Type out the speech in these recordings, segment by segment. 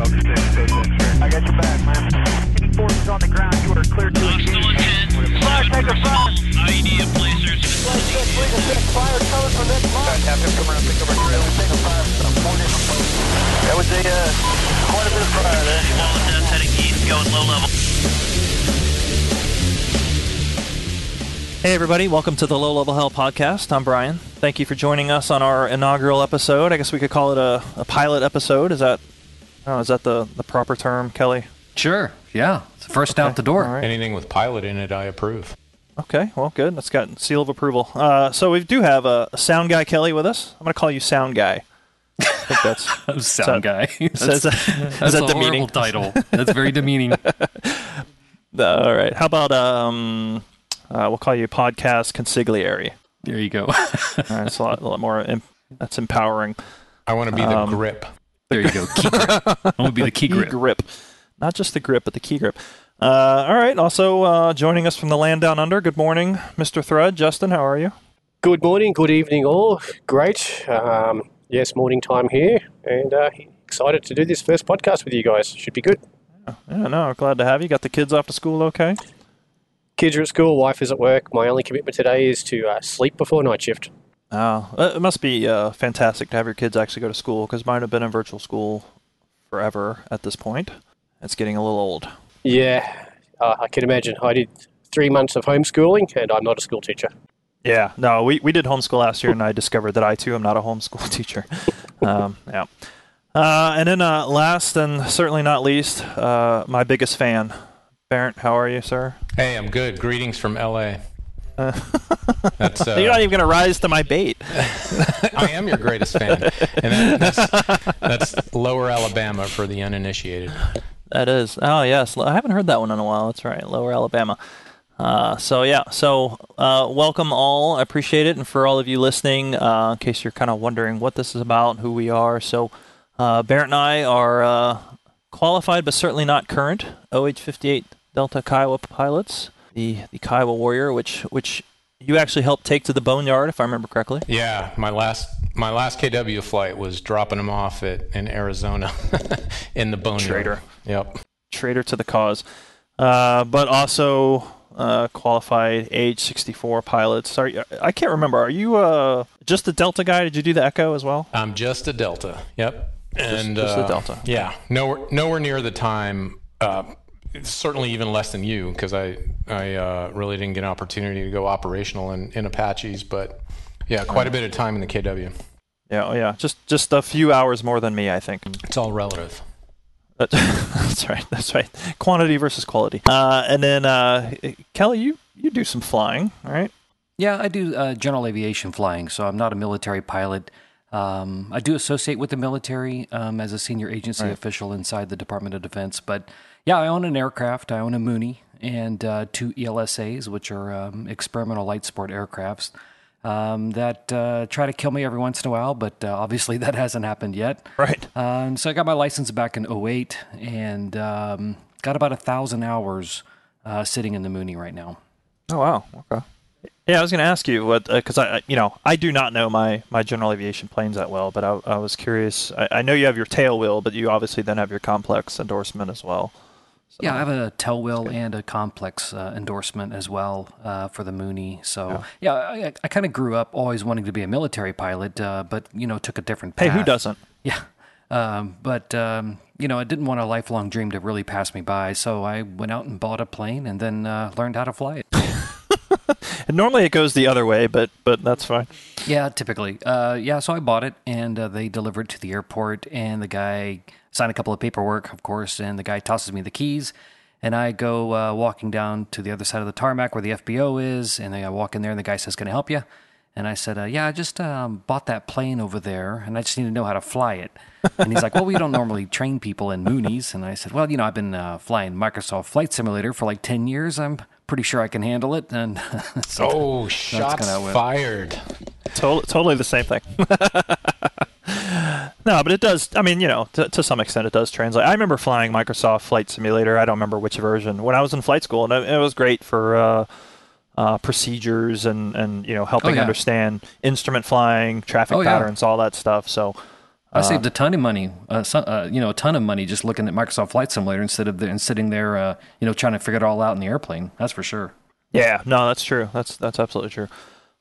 Delta 6, stay six. I got your back, man. Forces on the ground, you are clear to engage. Fire, take a fire. IED in place, sir. Flight 6, Legal 6, fire coming from this line. Have him come around, pick up our trail. Take a fire, four different places. That was a, uh, quite a bit of fire there. Wall of death heading east, going low level. Hey, everybody, welcome to the Low Level Hell podcast. I'm Brian. Thank you for joining us on our inaugural episode. I guess we could call it a, a pilot episode. Is that, oh, is that the, the proper term, Kelly? Sure. Yeah. It's the first out the door. All right. Anything with pilot in it, I approve. Okay, well, good. That's got seal of approval. Uh, so we do have a, a sound guy, Kelly, with us. I'm going to call you sound guy. I think that's Sound guy. Says that's that, that's is that a demeaning? horrible title. That's very demeaning. Uh, all right. How about um, uh, we'll call you podcast consigliere. There you go. All right, it's a lot, a lot more. Em- that's empowering. I want to be the Um, grip. There you go. Key grip. I'm gonna be the key grip. Not just the grip, but the key grip. Uh, all right. Also uh, joining us from the land down under. Good morning, Mr. Thread. Justin, how are you? Good morning, good evening, all. Great. Um, yes, morning time here, and uh, excited to do this first podcast with you guys. Should be good. Yeah, no, glad to have you. Got the kids off to school okay? Kids are at school, wife is at work. My only commitment today is to uh, sleep before night shift. Oh, uh, it must be uh, fantastic to have your kids actually go to school because mine have been in virtual school forever at this point. It's getting a little old. Yeah, uh, I can imagine. I did three months of homeschooling, and I'm not a school teacher. Yeah, no, we, we did homeschool last year, and I discovered that I too am not a homeschool teacher. Um, yeah. Uh, and then uh, last and certainly not least, uh, my biggest fan, Barrett. How are you, sir? Hey, I'm good. Greetings from LA. Uh, That's uh, You're not even going to rise to my bait. I am your greatest fan, and that, that's, that's Lower Alabama for the uninitiated. That is. Oh, yes. I haven't heard that one in a while. That's right. Lower Alabama. Uh, so, yeah. So, uh, welcome all. I appreciate it. And for all of you listening, uh, in case you're kind of wondering what this is about, who we are. So, uh, Barrett and I are uh, qualified, but certainly not current OH 58 Delta Kiowa pilots. The, the Kiowa Warrior, which, which you actually helped take to the Boneyard, if I remember correctly. Yeah, my last my last KW flight was dropping them off at in Arizona in the boneyard. Traitor. Yep. traitor to the cause, uh, but also uh, qualified age 64 pilots. Sorry, I can't remember. Are you uh, just the Delta guy? Did you do the Echo as well? I'm just a Delta. Yep. And just a uh, Delta. Yeah, nowhere nowhere near the time. Uh, certainly even less than you, because I I uh, really didn't get an opportunity to go operational in, in Apaches, but yeah, quite a bit of time in the KW. Yeah, oh yeah, just just a few hours more than me, I think. It's all relative. That- That's right. That's right. Quantity versus quality. Uh, and then uh, Kelly, you you do some flying, right? Yeah, I do uh, general aviation flying, so I'm not a military pilot. Um, I do associate with the military um, as a senior agency Right. official inside the Department of Defense. But yeah, I own an aircraft. I own a Mooney and uh, two ELSAs, which are um, experimental light sport aircrafts um, that uh, try to kill me every once in a while. But uh, obviously, that hasn't happened yet. Right. Um, so I got my license back in 08 and um, got about a thousand hours uh, sitting in the Mooney right now. Oh wow. Okay. Yeah, I was going to ask you what because I, I- you know, I do not know my my general aviation planes that well, but I, I was curious. I, I know you have your tail wheel, but you obviously then have your complex endorsement as well. So, Yeah, I have a tail wheel and a complex uh, endorsement as well uh, for the Mooney. So yeah, I, I kind of grew up always wanting to be a military pilot, uh, but you know took a different Hey, path. who doesn't? Yeah, um, but um, you know I didn't want a lifelong dream to really pass me by, so I went out and bought a plane and then uh, learned how to fly it. And normally it goes the other way, but but that's fine. Yeah, typically. Uh, yeah, so I bought it and uh, they delivered it to the airport, and the guy signed a couple of paperwork, of course, and the guy tosses me the keys. And I go uh, walking down to the other side of the tarmac where the FBO is, and I walk in there, and the guy says, Can I help you? And I said, uh, Yeah, I just um, bought that plane over there, and I just need to know how to fly it. And he's like, Well, we don't normally train people in Moonies. And I said, Well, you know, I've been uh, flying Microsoft Flight Simulator for like 10 years. I'm pretty sure I can handle it. And so Oh, shots kinda fired. Totally, totally the same thing. no, but it does. I mean, you know, to, to some extent, it does translate. I remember flying Microsoft Flight Simulator. I don't remember which version when I was in flight school, and it, it was great for uh, uh, procedures and and you know helping Oh, yeah. understand instrument flying, traffic Oh, yeah. patterns, all that stuff. So. I saved a ton of money, uh, so, uh, you know, a ton of money just looking at Microsoft Flight Simulator instead of the, and sitting there, uh, you know, trying to figure it all out in the airplane. That's for sure. Yeah, no, that's true. That's that's absolutely true.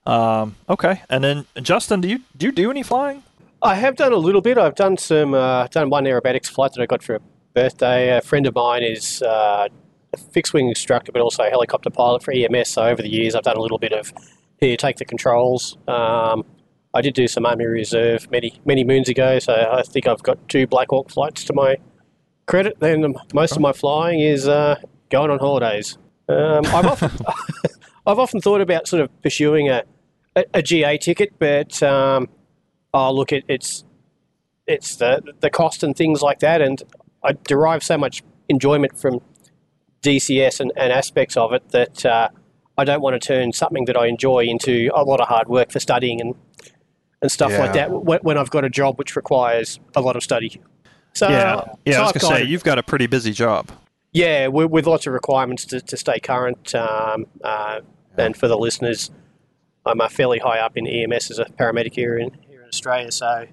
Um, okay, and then Justin, do you do you do any flying? I have done a little bit. I've done some, uh, done one aerobatics flight that I got for a birthday. A friend of mine is uh, a fixed wing instructor, but also a helicopter pilot for EMS. So over the years, I've done a little bit of here, take the controls. Um, I did do some Army Reserve many many moons ago, so I think I've got two Black Hawk flights to my credit. Then most of my flying is uh, going on holidays. Um, I've often I've often thought about sort of pursuing a a, a GA ticket, but um, oh look, it, it's it's the the cost and things like that, and I derive so much enjoyment from DCS and, and aspects of it that uh, I don't want to turn something that I enjoy into a lot of hard work for studying and and stuff like that when, when I've got a job which requires a lot of study. So yeah, yeah. so I was gonna say you've got a pretty busy job. yeah, with, with lots of requirements to, to stay current. Um, uh, and for the listeners, I'm uh, fairly high up in EMS as a paramedic here in Australia. So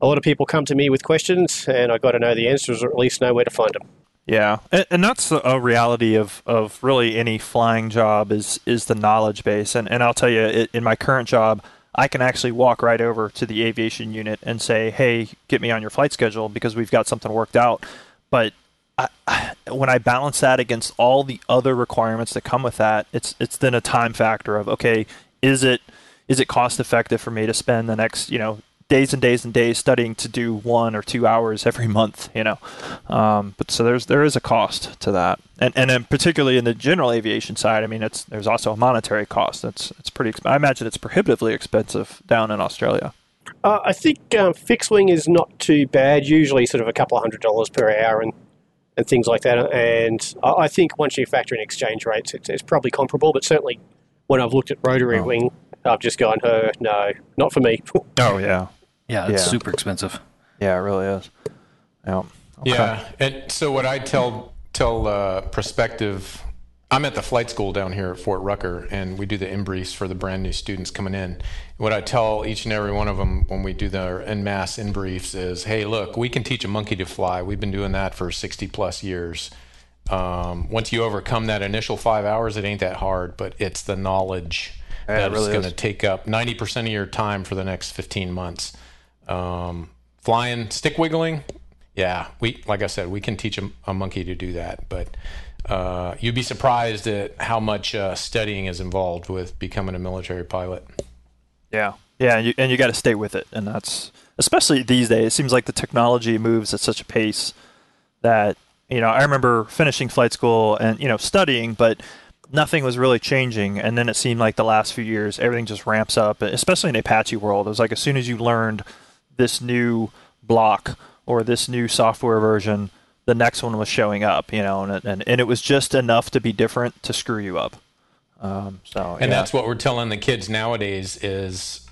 a lot of people come to me with questions, and I've got to know the answers or at least know where to find them. Yeah, and, and that's a- a reality of, of really any flying job is is the knowledge base. And and I'll tell you, i in my current job, I can actually walk right over to the aviation unit and say, "Hey, get me on your flight schedule because we've got something worked out." But I, when I balance that against all the other requirements that come with that, it's it's then a time factor of okay, is it is it cost effective for me to spend the next you know days and days and days studying to do one or two hours every month you know um, but so there's there is a cost to that and and then particularly in the general aviation side i mean it's there's also a monetary cost it's it's pretty exp- i imagine it's prohibitively expensive down in australia Uh, I think um, fixed wing is not too bad. Usually, sort of a couple of hundred dollars per hour and and things like that. And I I think once you factor in exchange rates, it's, it's probably comparable. But certainly, when I've looked at rotary wing, I've just gone, "Uh, no, not for me." oh yeah Yeah, it's Yeah. super expensive. yeah it really is yeah Okay. Yeah, and so what I tell tell uh, prospective, I'm at the flight school down here at Fort Rucker, and we do the in briefs for the brand new students coming in. What I tell each and every one of them when we do their en masse in briefs is, "Hey, look, we can teach a monkey to fly. We've been doing that for 60 plus years. Um, once you overcome that initial five hours, it ain't that hard, but it's the knowledge Yeah, it that is really going to take up 90% of your time for the next 15 months. Um, flying, stick wiggling, yeah, we like I said, we can teach a, a monkey to do that, but uh, you'd be surprised at how much uh, studying is involved with becoming a military pilot. Yeah, yeah, and you, and you got to stay with it, and that's especially these days. It seems like the technology moves at such a pace that you know. I remember finishing flight school and you know studying, but nothing was really changing. And then it seemed like the last few years, everything just ramps up, especially in Apache world. It was like as soon as you learned this new block or this new software version, the next one was showing up. You know, and it- and, and it was just enough to be different to screw you up. Um, so And yeah. that's what we're telling the kids nowadays is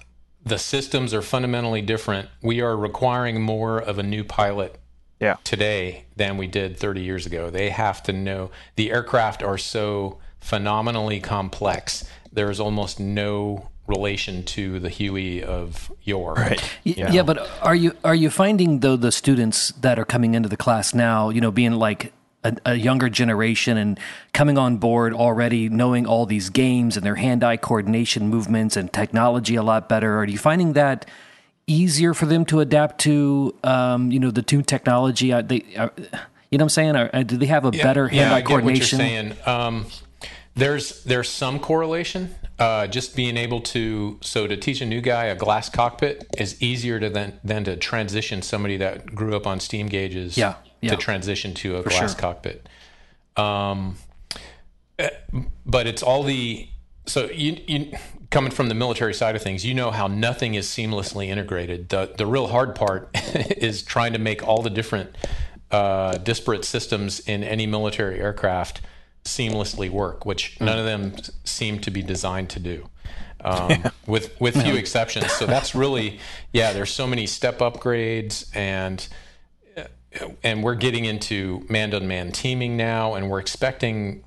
the systems are fundamentally different. We are requiring more of a new pilot yeah. today than we did 30 years ago. They have to know the aircraft are so phenomenally complex. There is almost no relation to the Huey of yore. Right. Y- Yeah. but are you are you finding though the students that are coming into the class now, you know, being like a, a younger generation and coming on board already knowing all these games and their hand-eye coordination movements and technology a lot better? Are you finding that easier for them to adapt to, um, you know, the new technology? Are they, are, you know, what I'm saying? Are, do they have a better hand-eye I get what you're coordination? There's there's some correlation. Uh, just being able to so to teach a new guy a glass cockpit is easier to than than to transition somebody that grew up on steam gauges. Yeah, yeah. To transition to a glass sure. cockpit. Um, eh, but it's all the so you you coming from the military side of things, you know how nothing is seamlessly integrated. The the real hard part is trying to make all the different uh, disparate systems in any military aircraft seamlessly work, which none of them seem to be designed to do. Um, with with few exceptions, so that's really yeah. There's so many step upgrades, and and we're getting into man to man teaming now, and we're expecting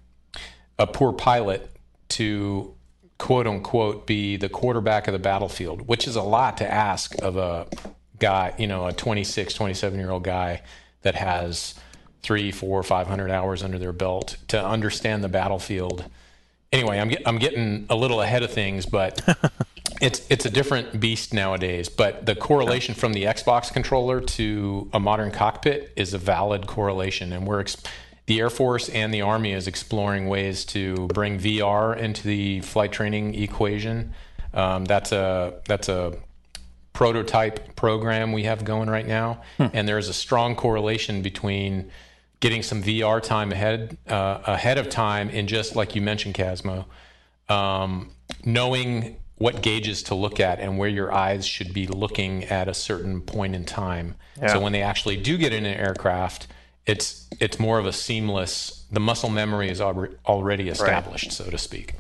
a poor pilot to quote unquote be the quarterback of the battlefield, which is a lot to ask of a guy, you know, a 26, 27 year old guy that has three, four, 500 hours under their belt to understand the battlefield. Anyway, I'm, get, I'm getting a little ahead of things, but it's it's a different beast nowadays. But the correlation from the Xbox controller to a modern cockpit is a valid correlation, and we're ex- the Air Force and the Army is exploring ways to bring VR into the flight training equation. Um, that's a that's a prototype program we have going right now, and there's a strong correlation between getting some VR time ahead uh, ahead of time, and just like you mentioned, Casmo, um, knowing what gauges to look at and where your eyes should be looking at a certain point in time. Yeah. So when they actually do get in an aircraft, it's it's more of a seamless. The muscle memory is alre- already established, so to speak.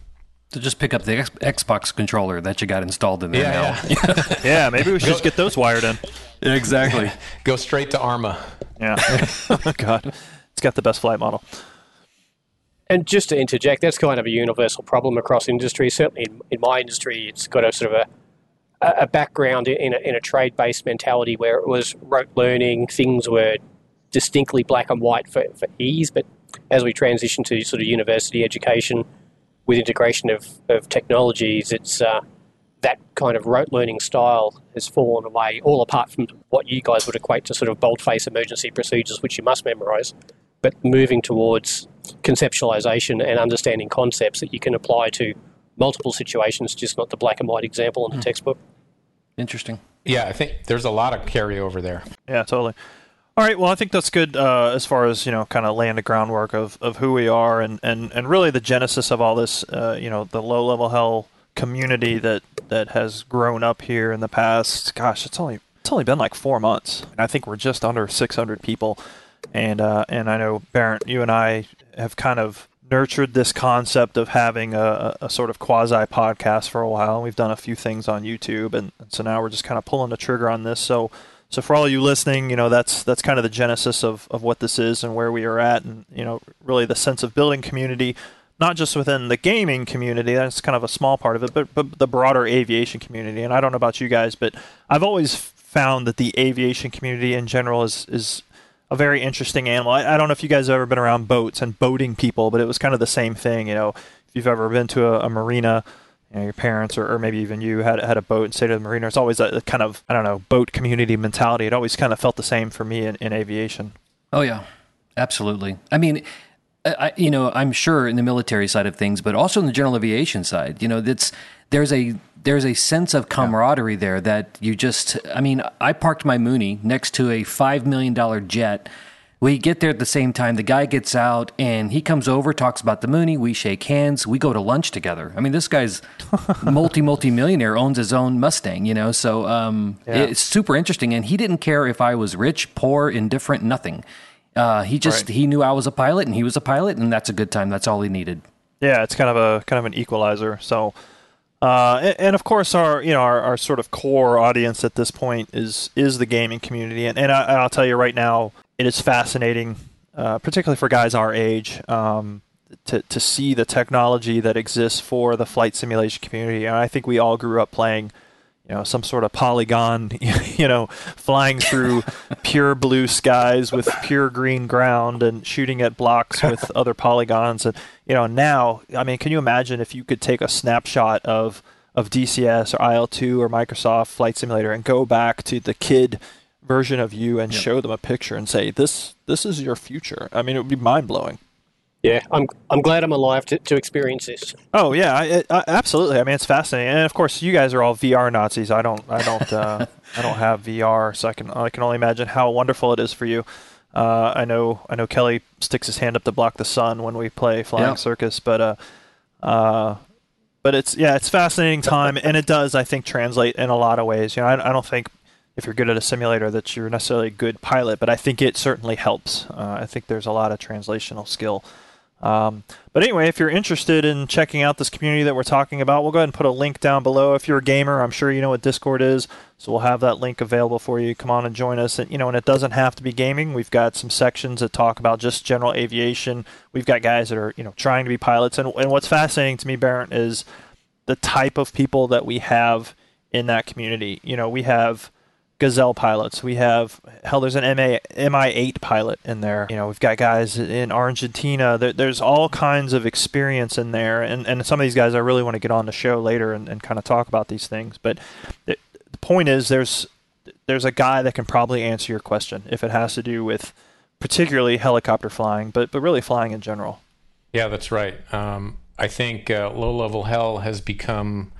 So just pick up the X- Xbox controller that you got installed in there now. yeah. Yeah, maybe we should just get those wired in. exactly. Go straight to Arma. Yeah. oh God, it's got the best flight model. And just to interject, that's kind of a universal problem across industry. Certainly in, in my industry, it's got a sort of a, a background in a, in a trade based mentality where it was rote learning, things were distinctly black and white for, for ease. But as we transition to sort of university education with integration of, of technologies, it's uh, that kind of rote learning style has fallen away, all apart from what you guys would equate to sort of bold-face emergency procedures, which you must memorise. But moving towards conceptualization and understanding concepts that you can apply to multiple situations, just not the black and white example in the textbook. Interesting. Yeah, I think there's a lot of carryover there. Yeah, totally. All right, well, I think that's good uh, as far as you know, kind of laying the groundwork of, of who we are and, and, and really the genesis of all this. Uh, you know, the low level hell community that that has grown up here in the past. Gosh, it's only it's only been like four months, and I think we're just under 600 people. And uh, and I know Barrett, you and I have kind of nurtured this concept of having a, a sort of quasi podcast for a while. And We've done a few things on YouTube, and, and so now we're just kind of pulling the trigger on this. So so for all you listening, you know that's that's kind of the genesis of, of what this is and where we are at, and you know really the sense of building community, not just within the gaming community. That's kind of a small part of it, but but the broader aviation community. And I don't know about you guys, but I've always found that the aviation community in general is is a very interesting animal. I, I don't know if you guys have ever been around boats and boating people, but it was kind of the same thing. You know, if you've ever been to a, a marina you know, your parents or, or maybe even you had had a boat and stayed at the marina. It's always a, kind of I don't know boat community mentality. It always kind of felt the same for me in, in aviation. Oh yeah, absolutely. I mean, I, you know, I'm sure in the military side of things, but also in the general aviation side, you know, that's there's a there's a sense of camaraderie there that you just. I mean, I parked my Mooney next to a five million dollar jet. We get there at the same time. The guy gets out and he comes over, talks about the Mooney. We shake hands. We go to lunch together. I mean, this guy's multi multi millionaire, owns his own Mustang. You know, so um, yeah. it's super interesting. And he didn't care if I was rich, poor, indifferent, nothing. Uh, he just right. he knew I was a pilot and he was a pilot, and that's a good time. That's all he needed. Yeah, it's kind of a kind of an equalizer. So. Uh, and, and, of course, our you know our, our sort of core audience at this point is is the gaming community, and, and I, will tell you right now, it is fascinating, uh, particularly for guys our age, um, to to see the technology that exists for the flight simulation community. And I think we all grew up playing, you know, some sort of polygon, you know, flying through pure blue skies with pure green ground and shooting at blocks with other polygons. And you know, now, I mean, can you imagine if you could take a snapshot of of DCS or IL2 or Microsoft Flight Simulator and go back to the kid version of you and yep. show them a picture and say this this is your future. I mean, it would be mind blowing. Yeah, I'm I'm glad I'm alive to, to experience this. Oh yeah, I, I, absolutely. I mean, it's fascinating, and of course, you guys are all VR Nazis. I don't I don't uh, I don't have VR, so I can I can only imagine how wonderful it is for you. Uh, I know I know Kelly sticks his hand up to block the sun when we play Flying yeah. Circus, but uh, uh, but it's yeah, it's fascinating time, and it does I think translate in a lot of ways. You know, I, I don't think if you're good at a simulator that you're necessarily a good pilot, but I think it certainly helps. Uh, I think there's a lot of translational skill. Um, but anyway, if you're interested in checking out this community that we're talking about, we'll go ahead and put a link down below. If you're a gamer, I'm sure you know what Discord is, so we'll have that link available for you. Come on and join us. And you know, and it doesn't have to be gaming. We've got some sections that talk about just general aviation. We've got guys that are you know trying to be pilots. And and what's fascinating to me, Barrett, is the type of people that we have in that community. You know, we have Gazelle pilots. We have hell. There's an MA, Mi8 pilot in there. You know, we've got guys in Argentina. There, there's all kinds of experience in there, and and some of these guys I really want to get on the show later and, and kind of talk about these things. But the, the point is, there's there's a guy that can probably answer your question if it has to do with particularly helicopter flying, but but really flying in general. Yeah, that's right. Um, I think uh, low level hell has become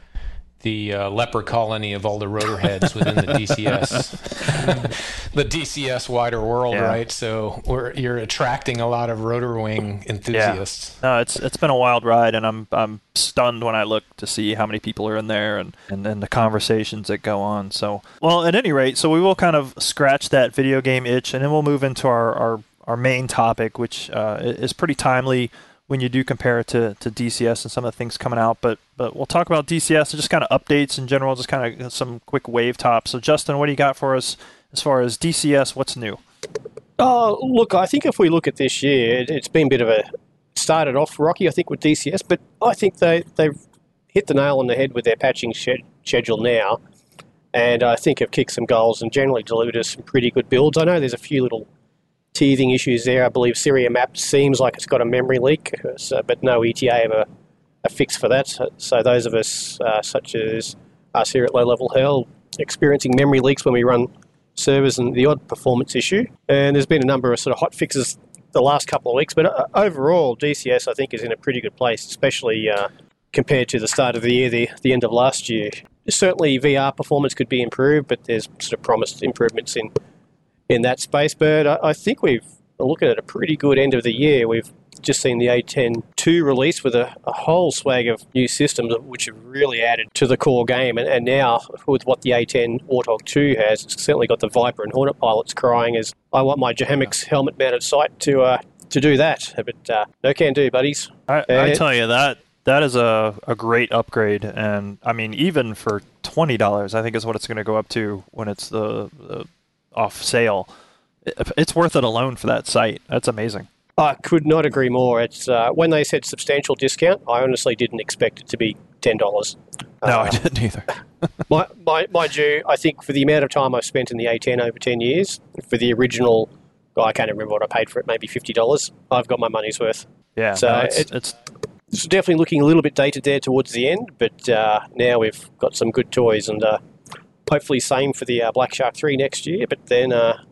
the uh, leper colony of all the rotor heads within the DCS, the DCS wider world, Yeah. right? So we're you're attracting a lot of rotor wing enthusiasts. No, it's it's been a wild ride, and I'm I'm stunned when I look to see how many people are in there and and then the conversations that go on. So, well, at any rate, so we will kind of scratch that video game itch, and then we'll move into our our, our main topic, which uh, is pretty timely when you do compare it to, to DCS and some of the things coming out. But but we'll talk about DCS and just kind of updates in general, just kind of some quick wave tops. So, Justin, what do you got for us as far as DCS? What's new? Oh, look, I think if we look at this year, it, it's been a bit of a started off rocky, I think, with DCS, but I think they they've hit the nail on the head with their patching shed, schedule now, and I think have kicked some goals and generally delivered us some pretty good builds. I know there's a few little teething issues there. I believe Syria Map seems like it's got a memory leak, so, but no ETA a, a fix for that. So, so those of us, uh, such as us here at Low Level Hell, experiencing memory leaks when we run servers and the odd performance issue. And there's been a number of sort of hot fixes the last couple of weeks, but uh, overall, DCS I think is in a pretty good place, especially uh, compared to the start of the year, the, the end of last year. Certainly, VR performance could be improved, but there's sort of promised improvements in in that space. But I, I think we've looking at a pretty good end of the year. We've just seen the A10 2 release with a, a whole swag of new systems which have really added to the core game. And, and now, with what the A10 Warthog 2 has, it's certainly got the Viper and Hornet pilots crying as I want my JHMCS helmet mounted sight to uh, to do that. But uh, no can do, buddies. I, I tell you that that is a, a great upgrade, and I mean even for twenty dollars, I think is what it's going to go up to when it's the, the off sale. It's worth it alone for that sight. That's amazing. I could not agree more. It's uh, when they said substantial discount, I honestly didn't expect it to be ten dollars. No, I didn't either. My, my, mind you, I think for the amount of time I've spent in the A10 over 10 years, for the original, well, I can't remember what I paid for it, maybe $50, I've got my money's worth. Yeah, So no, it's, it- it's It's definitely looking a little bit dated there towards the end, but uh, now we've got some good toys and uh, hopefully same for the uh, Black Shark 3 next year. But then uh,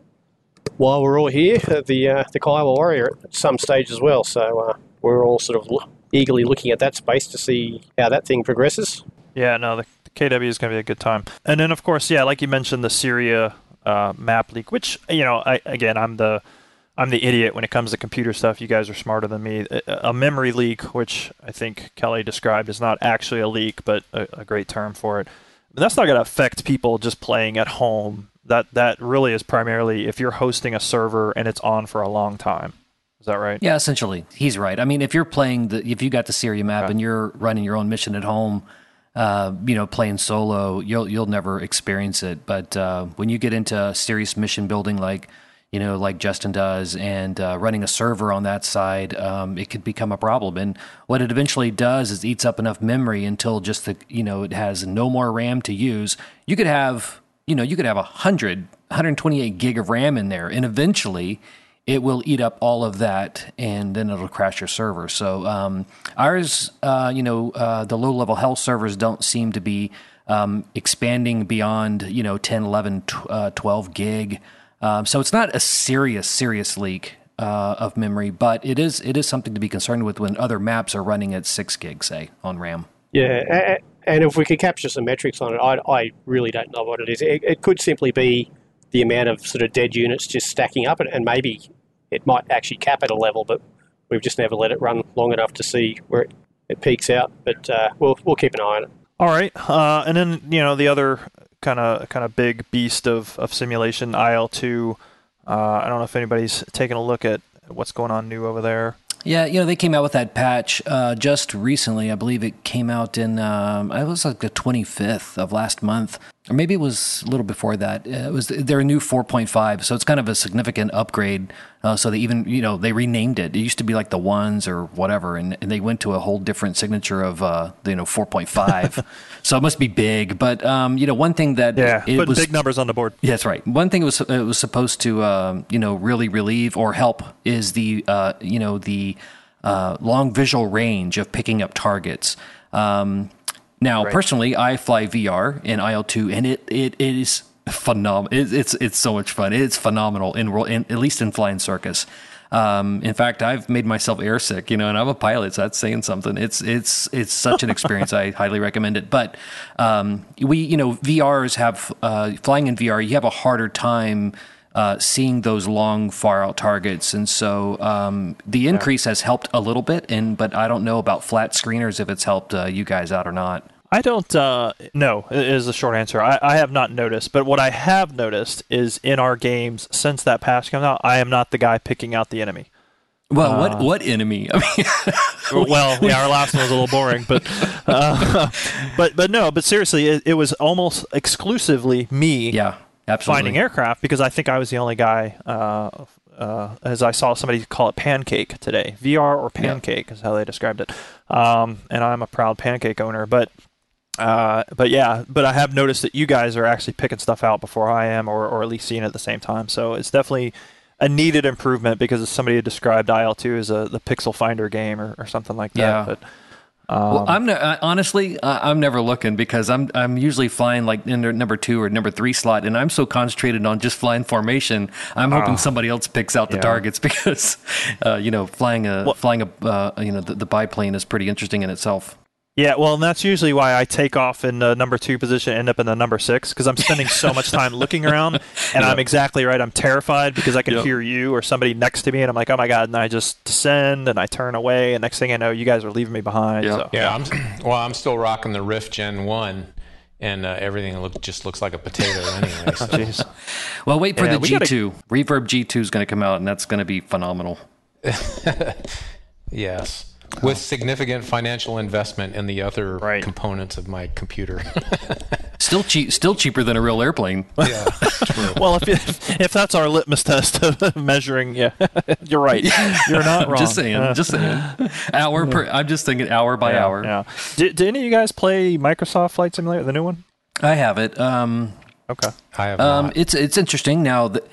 while we're all here, uh, the, the Kiowa Warrior at some stage as well. So we're all sort of lo- eagerly looking at that space to see how that thing progresses. Yeah, no, the, the KW is going to be a good time. And then, of course, yeah, like you mentioned, the Syria uh, map leak, which you know, I again, I'm the I'm the idiot when it comes to computer stuff. You guys are smarter than me. A, a memory leak, which I think Kelly described, is not actually a leak, but a, a great term for it. But that's not going to affect people just playing at home. That that really is primarily if you're hosting a server and it's on for a long time. Is that right? Yeah, essentially, he's right. I mean, if you're playing the, if you got the Syria map and you're running your own mission at home, uh, you know, playing solo, you'll you'll never experience it. But uh, when you get into serious mission building, like you know, like Justin does, and uh, running a server on that side, um, it could become a problem. And what it eventually does is eats up enough memory until just the you know it has no more RAM to use. You could have you know you could have a 100 128 gig of ram in there and eventually it will eat up all of that and then it'll crash your server so um, ours uh, you know uh, the low level hell servers don't seem to be um, expanding beyond you know 10 11 tw- uh, 12 gig um, so it's not a serious serious leak uh, of memory but it is it is something to be concerned with when other maps are running at 6 gig say on ram Yeah, a- a- and if we could capture some metrics on it, I, I really don't know what it is. It, it could simply be the amount of sort of dead units just stacking up, and, and maybe it might actually cap at a level, but we've just never let it run long enough to see where it, it peaks out. But uh, we'll we'll keep an eye on it. All right, uh, and then you know the other kind of kind of big beast of, of simulation, IL two. Uh, I don't know if anybody's taken a look at what's going on new over there. Yeah, you know they came out with that patch uh, just recently. I believe it came out in um, it was like the 25th of last month, or maybe it was a little before that. Uh, It was their new 4.5, so it's kind of a significant upgrade. Uh, so they even you know they renamed it. It used to be like the ones or whatever, and, and they went to a whole different signature of uh, you know 4.5. so it must be big. But um, you know one thing that Yeah, it was big numbers on the board. yeah, that's right. One thing it was it was supposed to um, you know really relieve or help is the uh, you know the uh, long visual range of picking up targets. Um, now, personally, I fly VR in IL2, and it it, it is phenomenal. It, it's it's so much fun. It's phenomenal in, in at least in flying circus. Um, in fact, I've made myself airsick, you know, and I'm a pilot, so that's saying something. It's it's it's such an experience. I highly recommend it. But um, we, you know, VRs have uh, flying in VR. You have a harder time uh, seeing those long, far out targets, and so um, the increase has helped a little bit. And but I don't know about flat screeners if it's helped uh, you guys out or not. I don't uh no is the short answer. I, I have not noticed, but what I have noticed is in our games since that patch comes out, I am not the guy picking out the enemy. Well, Uh, what what enemy? I mean, well, yeah, our last one was a little boring, but uh, but but no, but seriously, it, it was almost exclusively me yeah, absolutely. finding aircraft because I think I was the only guy. Uh, uh, as I saw somebody call it pancake today, VR or pancake is how they described it. Um, and I'm a proud pancake owner, but uh, but yeah, but I have noticed that you guys are actually picking stuff out before I am, or, or at least seeing it at the same time. So it's definitely a needed improvement because as somebody had described IL2 as a the pixel finder game or, or something like that. Yeah. But well, I'm ne- I, honestly, I, I'm never looking because I'm I'm usually flying like in number two or number three slot, and I'm so concentrated on just flying formation. I'm hoping somebody else picks out the yeah. targets because, uh, you know, flying a flying a uh, you know the, the biplane is pretty interesting in itself. Yeah, well, and that's usually why I take off in the number two position, end up in the number six, because I'm spending so much time looking around, and I'm exactly right. I'm terrified because I can Yep. hear you or somebody next to me, and I'm like, oh my god, and I just descend and I turn away, and next thing I know, you guys are leaving me behind. Yep. So. Yeah, I'm, well, I'm still rocking the Rift Gen 1, and uh, everything look, just looks like a potato anyway. So. Jeez. Well, wait for Yeah, the we gotta- G2 Reverb G2 is going to come out, and that's going to be phenomenal. Yes. With significant financial investment in the other Right. components of my computer. Still cheap, still cheaper than a real airplane. yeah. Well, if, if if that's our litmus test of measuring, yeah, you're right. You're not wrong. just saying, Uh, just saying. Hour per. I'm just thinking hour by yeah, hour. Yeah. Did, did any of you guys play Microsoft Flight Simulator, the new one? I have it. Um, Okay. I have Um, not. it's it's interesting now that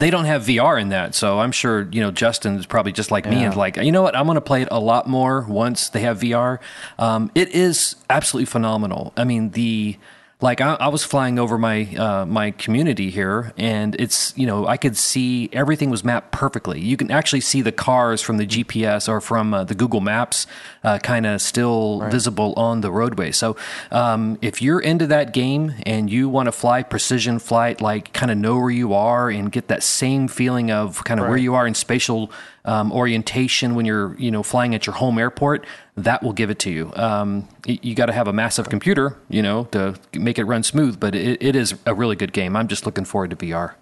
they don't have VR in that, so I'm sure you know Justin is probably just like me and like you know what I'm going to play it a lot more once they have VR. Um, it is absolutely phenomenal. I mean the like I, I was flying over my uh, my community here, and it's you know I could see everything was mapped perfectly. You can actually see the cars from the GPS or from uh, the Google Maps, uh, kind of still visible on the roadway. So um, if you're into that game and you want to fly precision flight, like kind of know where you are and get that same feeling of kind of where you are in spatial um, orientation when you're you know flying at your home airport, that will give it to you. Um, you got to have a massive computer, you know, to make it run smooth. But it, it is a really good game. I'm just looking forward to VR.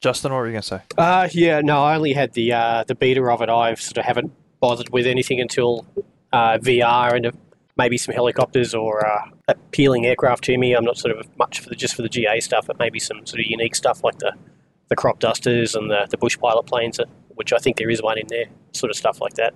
Justin, what were you gonna say? Uh, yeah, no, I only had the uh, the beta of it. I sort of haven't bothered with anything until uh, VR and maybe some helicopters or uh, appealing aircraft to me. I'm not sort of much for the, just for the GA stuff, but maybe some sort of unique stuff like the the crop dusters and the, the bush pilot planes, uh, which I think there is one in there, sort of stuff like that,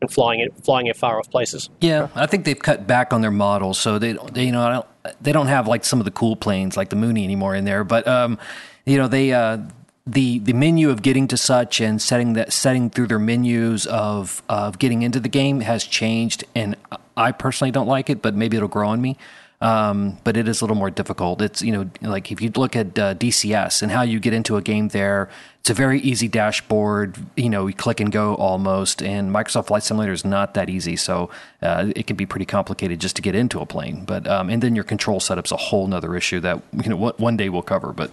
and flying it flying it far off places. Yeah, I think they've cut back on their models, so they, they you know don't, they don't have like some of the cool planes like the Mooney anymore in there. But um, you know they uh, the the menu of getting to such and setting that setting through their menus of of getting into the game has changed, and I personally don't like it, but maybe it'll grow on me. Um, but it is a little more difficult. It's you know like if you look at uh, DCS and how you get into a game there, it's a very easy dashboard. You know, you click and go almost. And Microsoft Flight Simulator is not that easy, so uh, it can be pretty complicated just to get into a plane. But um, and then your control setup's a whole nother issue that you know one- one day we'll cover. But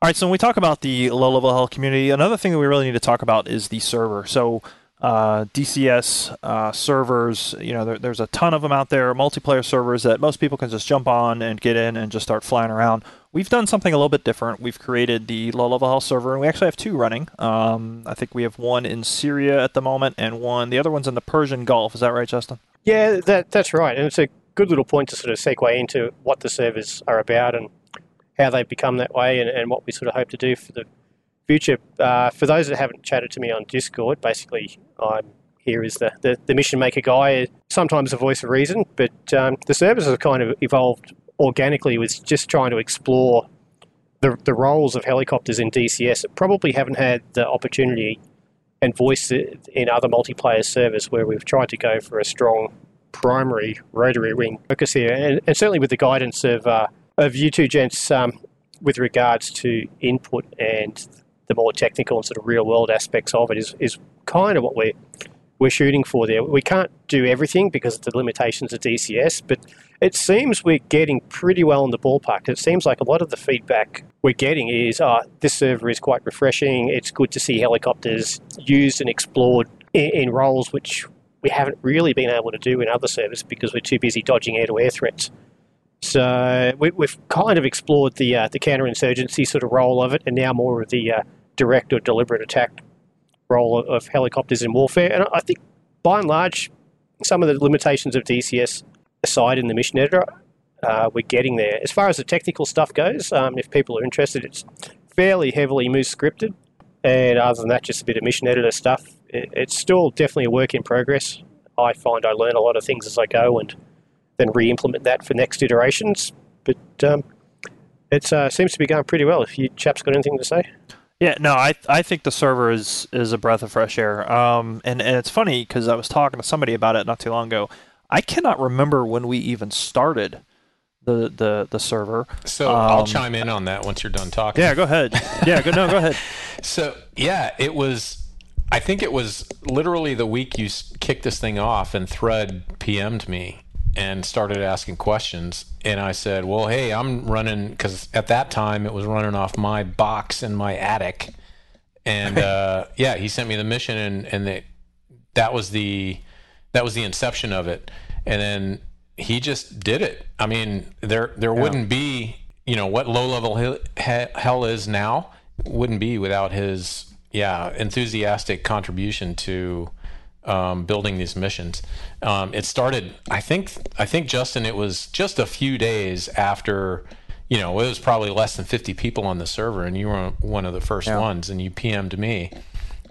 All right, so when we talk about the low-level hell community, another thing that we really need to talk about is the server. So uh, DCS uh, servers, you know, there, there's a ton of them out there, multiplayer servers that most people can just jump on and get in and just start flying around. We've done something a little bit different. We've created the low-level hell server, and we actually have two running. Um, I think we have one in Syria at the moment, and one the other one's in the Persian Gulf. Is that right, Justin? Yeah, that that's right, and it's a good little point to sort of segue into what the servers are about. And how they've become that way and, and what we sort of hope to do for the future. Uh, for those that haven't chatted to me on Discord, basically I'm here as the, the, the mission maker guy, sometimes a voice of reason, but um, the servers have kind of evolved organically was just trying to explore the, the roles of helicopters in DCS that probably haven't had the opportunity and voice in other multiplayer servers where we've tried to go for a strong primary rotary wing focus here. And, and certainly with the guidance of, uh, of you two gents um, with regards to input and the more technical and sort of real world aspects of it is, is kind of what we're we're shooting for there. We can't do everything because of the limitations of DCS, but it seems we're getting pretty well in the ballpark. It seems like a lot of the feedback we're getting is, oh, this server is quite refreshing. It's good to see helicopters used and explored in, in roles which we haven't really been able to do in other servers because we're too busy dodging air-to-air threats. So we, have kind of explored the uh, the counterinsurgency sort of role of it, and now more of the uh, direct or deliberate attack role of helicopters in warfare. And I think, by and large, some of the limitations of DCS aside in the mission editor, uh, we're getting there. As far as the technical stuff goes, um, if people are interested, it's fairly heavily MOOSE scripted. And other than that, just a bit of mission editor stuff. it's still definitely a work in progress. I find I learn a lot of things as I go and then re implement that for next iterations. But um, it uh, seems to be going pretty well. If you chaps got anything to say? Yeah, no, I I think the server is is a breath of fresh air. Um, and and it's funny because I was talking to somebody about it not too long ago. I cannot remember when we even started the the the server. So um, I'll chime in on that once you're done talking. Yeah, go ahead. Yeah, go no, go ahead. so yeah, it was. I think it was literally the week you kicked this thing off, and Thread PM'd me and started asking questions. And I said, "Well, hey, I'm running because at that time it was running off my box in my attic." And uh, yeah, he sent me the mission, and and the, that was the that was the inception of it. And then he just did it. I mean, there there yeah. wouldn't be you know what low level hell is now wouldn't be without his yeah enthusiastic contribution to um, building these missions. Um, it started, I think, I think Justin, it was just a few days after, you know, it was probably less than 50 people on the server, and you were one of the first yeah. ones, and you PM'd me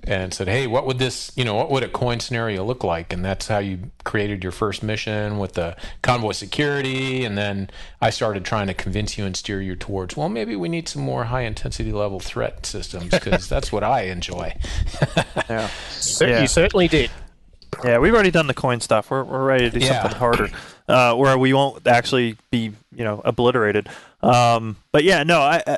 and said, "Hey, what would this, you know, what would a COIN scenario look like?" And that's how you created your first mission with the convoy security. And then I started trying to convince you and steer you towards, well, maybe we need some more high intensity level threat systems because that's what I enjoy. yeah. yeah, you certainly did. Yeah, we've already done the COIN stuff. We're, we're ready to do yeah. something harder, uh, where we won't actually be, you know, obliterated. Um, but yeah, no, I, I,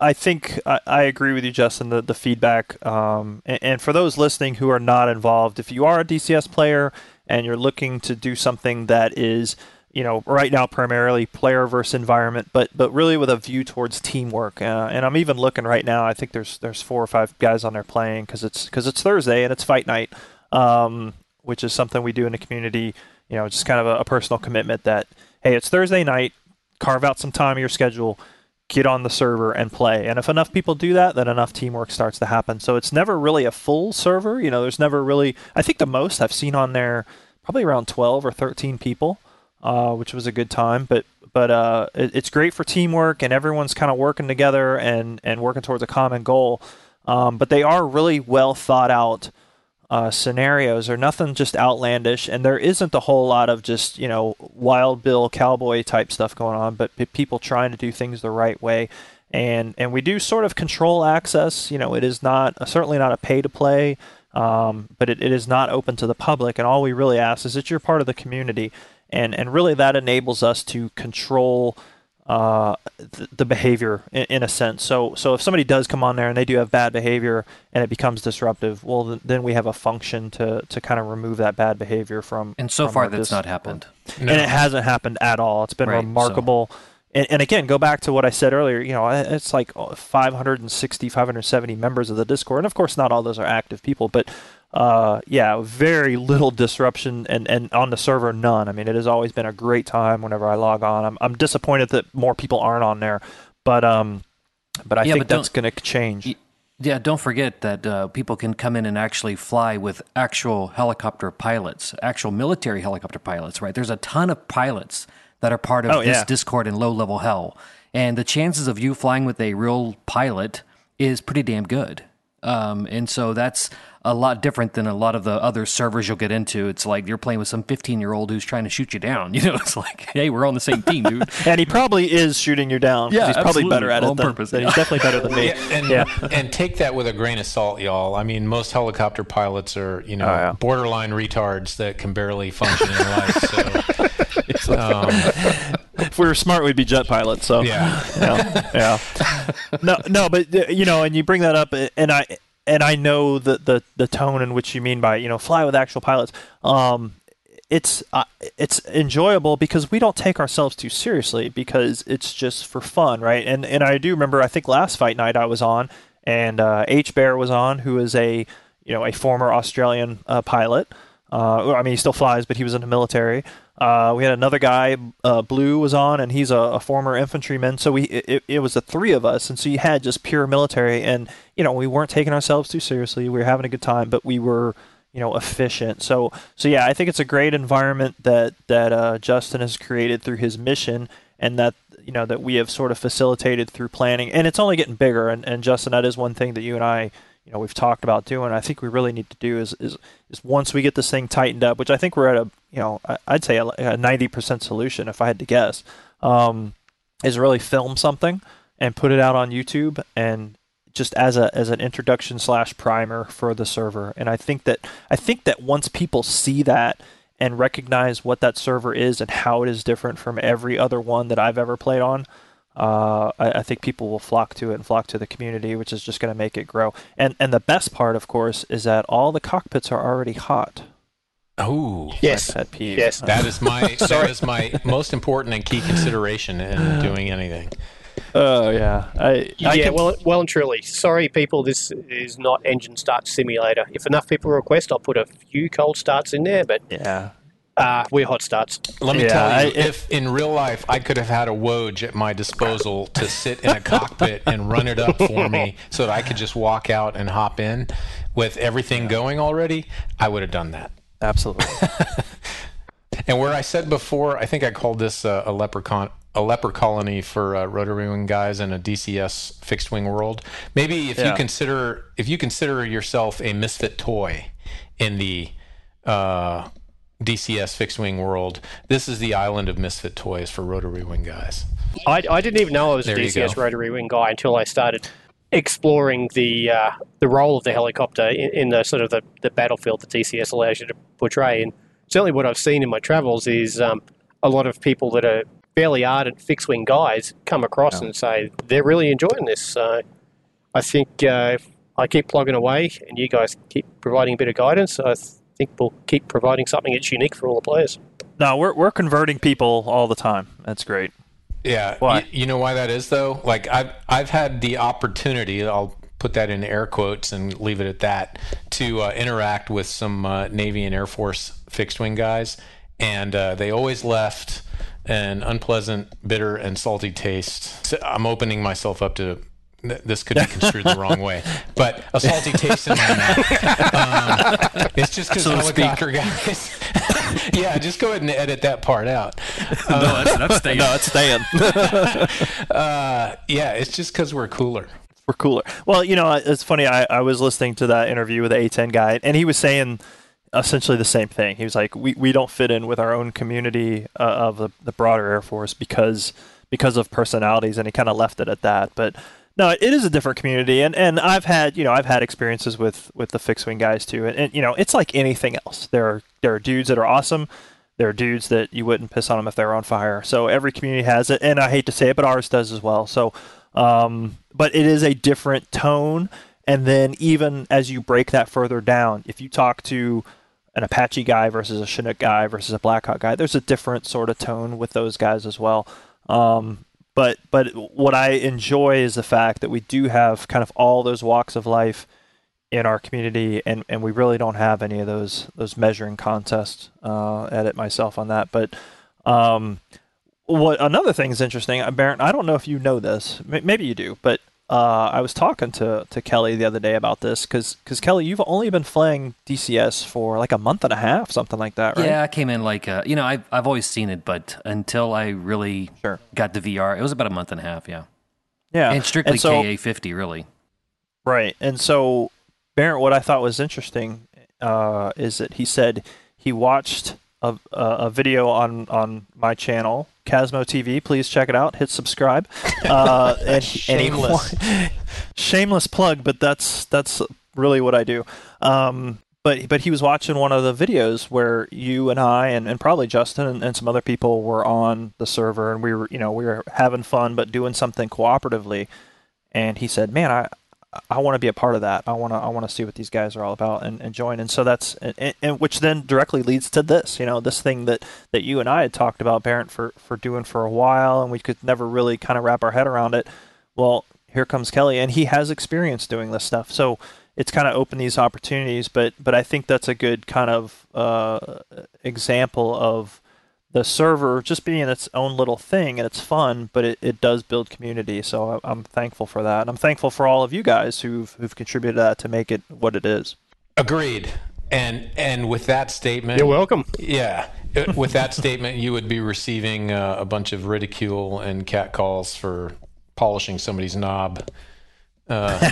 I think I, I, agree with you, Justin. The the feedback, um, and, and, for those listening who are not involved, if you are a DCS player and you're looking to do something that is, you know, right now primarily player versus environment, but but really with a view towards teamwork. Uh, and I'm even looking right now. I think there's there's four or five guys on there playing because it's because it's Thursday and it's fight night. Um, which is something we do in the community. You know, just kind of a, a personal commitment that hey, it's Thursday night. Carve out some time in your schedule get on the server and play. And if enough people do that, then enough teamwork starts to happen. So it's never really a full server. You know, there's never really, I think the most I've seen on there probably around 12 or 13 people, uh, which was a good time. But but uh, it, it's great for teamwork and everyone's kind of working together and, and working towards a common goal. Um, but they are really well thought out uh, scenarios are nothing just outlandish, and there isn't a whole lot of just you know wild bill cowboy type stuff going on, but people trying to do things the right way, and and we do sort of control access. You know, it is not certainly not a pay to play, um, but it, it is not open to the public, and all we really ask is that you're part of the community, and and really that enables us to control uh, the, the, behavior in, in, a sense. So, so if somebody does come on there and they do have bad behavior and it becomes disruptive, well, th- then we have a function to, to kind of remove that bad behavior from. And so from far, that's dis- not happened. No. And it hasn't happened at all. It's been right, remarkable. So. And, and, again, go back to what I said earlier. You know, it's like 560, 570 members of the Discord, and of course, not all those are active people, but uh, yeah, very little disruption, and, and on the server, none. I mean, it has always been a great time whenever I log on. I'm, I'm disappointed that more people aren't on there, but um, but I yeah, think but that's going to change. Yeah, don't forget that uh, people can come in and actually fly with actual helicopter pilots, actual military helicopter pilots. Right? There's a ton of pilots that are part of oh, this yeah. Discord and low level hell. and the chances of you flying with a real pilot is pretty damn good. Um, and so that's a lot different than a lot of the other servers you'll get into. It's like you're playing with some 15 year old who's trying to shoot you down. You know, it's like, hey, we're on the same team, dude. And he probably is shooting you down. Yeah, he's probably absolutely. better at it On than, purpose. than- he's definitely better than me. Yeah, and Yeah. and take that with a grain of salt, y'all. I mean, most helicopter pilots are you know Oh, yeah. borderline retards that can barely function in life. So, um, If we were smart, we'd be jet pilots. So yeah, yeah, yeah. No, no, but uh, you know, and you bring that up, uh, and I and I know the the the tone in which you mean by you know fly with actual pilots. Um, it's uh, it's enjoyable because we don't take ourselves too seriously because it's just for fun, right? And and I do remember I think last fight night I was on and uh, H Bear was on, who is a you know a former Australian uh, pilot. Uh, I mean, he still flies, but he was in the military. Uh, we had another guy, uh, Blue, was on, and he's a, a former infantryman. So we it, it was the three of us, and so you had just pure military, and you know we weren't taking ourselves too seriously. We were having a good time, but we were you know efficient. So so yeah, I think it's a great environment that that uh, Justin has created through his mission, and that you know that we have sort of facilitated through planning, and it's only getting bigger. And, and Justin, that is one thing that you and I you know we've talked about doing. I think we really need to do is is is once we get this thing tightened up, which I think we're at a you know I'd say a ninety percent solution if I had to guess, um, is really film something and put it out on YouTube and just as a as an introduction slash primer for the server. And I think that I think that once people see that and recognize what that server is and how it is different from every other one that I've ever played on, uh, I, I think people will flock to it and flock to the community, which is just going to make it grow. And and the best part, of course, is that all the cockpits are already hot. oh, Yes. Pet peeve. Yes. that is my that is my most important and key consideration in doing anything. Oh yeah. I, I yeah, can- well, well and truly. Sorry, people. This is not engine start simulator. If enough people request, I'll put a few cold starts in there. But yeah. Uh, we're hot starts. Let me Yeah, tell you, I- if in real life I could have had a Woj at my disposal to sit in a cockpit and run it up for me so that I could just walk out and hop in with everything going already, I would have done that. Absolutely. And where I said before, I think I called this uh, a leprechaun, a leper colony for uh, rotary wing guys in a DCS fixed wing world. Maybe if Yeah. you consider if you consider yourself a misfit toy in the uh, DCS fixed wing world, this is the island of misfit toys for rotary wing guys. I, I didn't even know I was a There you DCS rotary wing guy until I started exploring the uh, the role of the helicopter in, in the sort of the, the battlefield that DCS allows you to portray. And certainly, what I've seen in my travels is um, a lot of people that are fairly ardent fixed wing guys come across and say they're really enjoying this. So I think uh, if I keep plugging away and you guys keep providing a bit of guidance, I think we'll keep providing something that's unique for all the players. no, we're we're converting people all the time. That's great. Yeah. Why? y- You, know why that is though? Like I've I've had the opportunity, I'll put that in air quotes and leave it at that, to uh, interact with some uh, Navy and Air Force fixed wing guys, and uh, they always left an unpleasant, bitter, and salty taste. So I'm opening myself up to. Th- This could be construed the wrong way, but a salty taste in my mouth. Um, it's just because helicopter guys. yeah, just go ahead and edit that part out. no, that's, that's staying. No, it's staying. Uh, yeah, it's just because we're cooler. we're cooler. Well, you know, it's funny. I, I was listening to that interview with the A10 guy, and he was saying essentially the same thing. He was like, "We, we don't fit in with our own community uh, of the, the broader Air Force because because of personalities," and he kind of left it at that. But no, it is a different community, and, and I've had you know I've had experiences with with the fixed wing guys too, and, and you know it's like anything else. There are there are dudes that are awesome. There are dudes that you wouldn't piss on them if they were on fire. So every community has it, and I hate to say it, but ours does as well. So, um, but it is a different tone. And then even as you break that further down, if you talk to an Apache guy versus a Chinook guy versus a Blackhawk guy, there's a different sort of tone with those guys as well. Um, but but what I enjoy is the fact that we do have kind of all those walks of life in our community, and, and we really don't have any of those those measuring contests. Uh, edit myself on that, but um, what another thing is interesting, uh, Baron. I don't know if you know this. Maybe you do, but uh, I was talking to, to Kelly the other day about this because Kelly, you've only been playing DCS for like a month and a half, something like that, right? Yeah, I came in like uh, you know I've I've always seen it, but until I really Sure. got the VR, it was about a month and a half. Yeah, yeah. and strictly so- KA fifty, really. Right. And so, Barrett, what I thought was interesting uh, is that he said he watched a, a, a video on, on my channel, Casmo TV. Please check it out. Hit subscribe. Uh, and, and Shameless. shameless plug, but that's that's really what I do. Um, but but he was watching one of the videos where you and I and, and probably Justin and, and some other people were on the server and we were you know we were having fun but doing something cooperatively. And he said, "Man, I I want to be a part of that. I want to I want to see what these guys are all about and, and join." And so that's and, and which then directly leads to this, you know, this thing that, that you and I had talked about, Barrett, for for doing for a while, and we could never really kind of wrap our head around it. Well, here comes Kelly, and he has experience doing this stuff, so it's kind of opened these opportunities. But but I think that's a good kind of uh, example of the server just being its own little thing and it's fun, but it, it does build community. So I- I'm thankful for that. And I'm thankful for all of you guys who've who've contributed to that to make it what it is. Agreed. And and with that statement, You're welcome. Yeah, Uh, with that statement, you would be receiving uh, a bunch of ridicule and catcalls for polishing somebody's knob uh,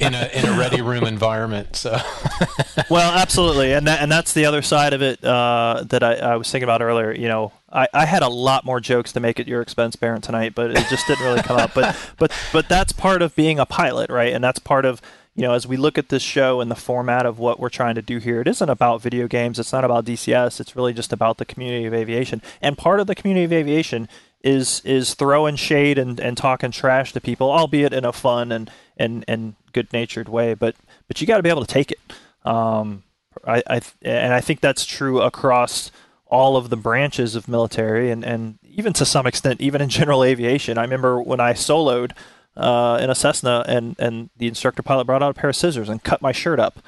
in, in a in a ready room environment. So well, absolutely, and that and that's the other side of it uh, that I, I was thinking about earlier. You know, I, I had a lot more jokes to make at your expense, Baron, tonight, but it just didn't really come up. But but but that's part of being a pilot, right? And that's part of you know as we look at this show and the format of what we're trying to do here. It isn't about video games. It's not about DCS. It's really just about the community of aviation. And part of the community of aviation is is throwing shade and, and talking trash to people, albeit in a fun and and, and good natured way. But but you got to be able to take it. Um, I, I and I think that's true across all of the branches of military and, and even to some extent even in general aviation. I remember when I soloed uh, in a Cessna and, and the instructor pilot brought out a pair of scissors and cut my shirt up,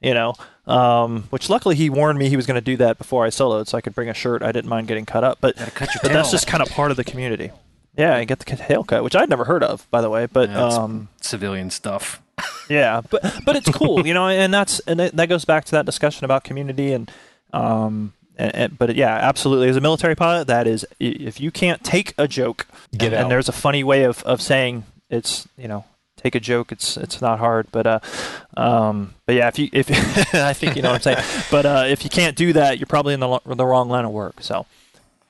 you know, um, which luckily he warned me he was going to do that before I soloed so I could bring a shirt. I didn't mind getting cut up, but, cut but that's just kind of part of the community. Yeah, you get the tail cut, which I'd never heard of, by the way. But Yeah, um, civilian stuff. yeah, but but it's cool, you know, and that's and it, that goes back to that discussion about community and um and, and- but yeah, absolutely. As a military pilot, that is if you can't take a joke, Get and, out. and there's a funny way of, of saying it's you know take a joke. It's it's not hard, but uh, um, but yeah, if you if I think you know what I'm saying, but uh, if you can't do that, you're probably in the lo- the wrong line of work. So.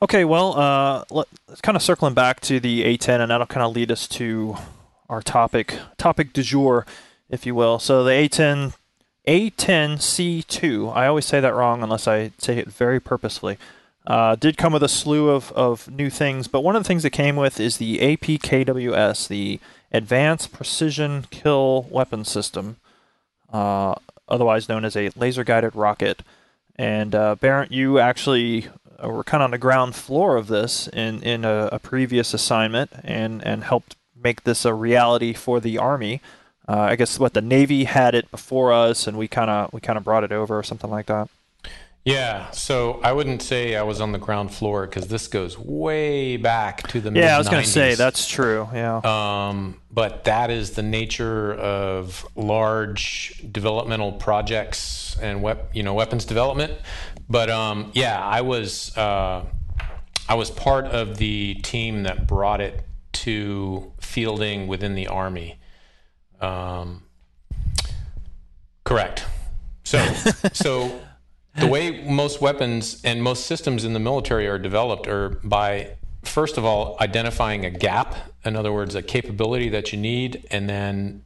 Okay, well, uh, let, let's kind of circling back to the A10, and that'll kind of lead us to our topic, topic du jour, if you will. So the A10, A10C2, I always say that wrong unless I say it very purposefully, uh, did come with a slew of, of new things, but one of the things that came with is the APKWS, the Advanced Precision Kill Weapon System, uh, otherwise known as a laser guided rocket. And uh, Barrett, you actually uh, were kind of on the ground floor of this in, in a, a previous assignment and, and helped make this a reality for the Army. Uh, I guess what the Navy had it before us, and we kind of we kind of brought it over or something like that. Yeah, so I wouldn't say I was on the ground floor because this goes way back to the Yeah, I was going to say that's true. Yeah. Um, but that is the nature of large developmental projects and wep- you know weapons development. But um, yeah, I was uh, I was part of the team that brought it to fielding within the army. Um, correct. So so the way most weapons and most systems in the military are developed are by first of all identifying a gap in other words a capability that you need and then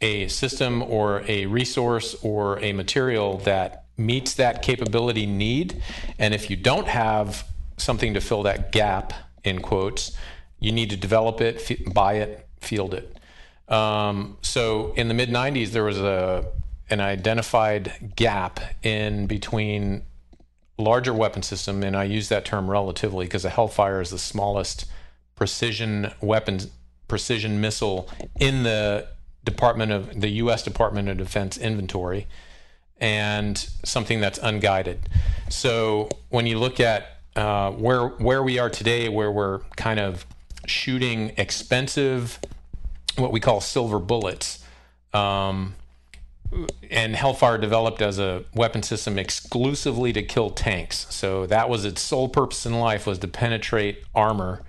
a system or a resource or a material that meets that capability need. And if you don't have something to fill that gap in quotes you need to develop it f- buy it field it. Um, so in the mid 90s there was a an identified gap in between larger weapon system, and I use that term relatively because a Hellfire is the smallest precision weapon, precision missile in the Department of the U.S. Department of Defense inventory, and something that's unguided. So when you look at uh, where where we are today, where we're kind of shooting expensive what we call silver bullets. Um, and Hellfire developed as a weapon system exclusively to kill tanks. So that was its sole purpose in life was to penetrate armor.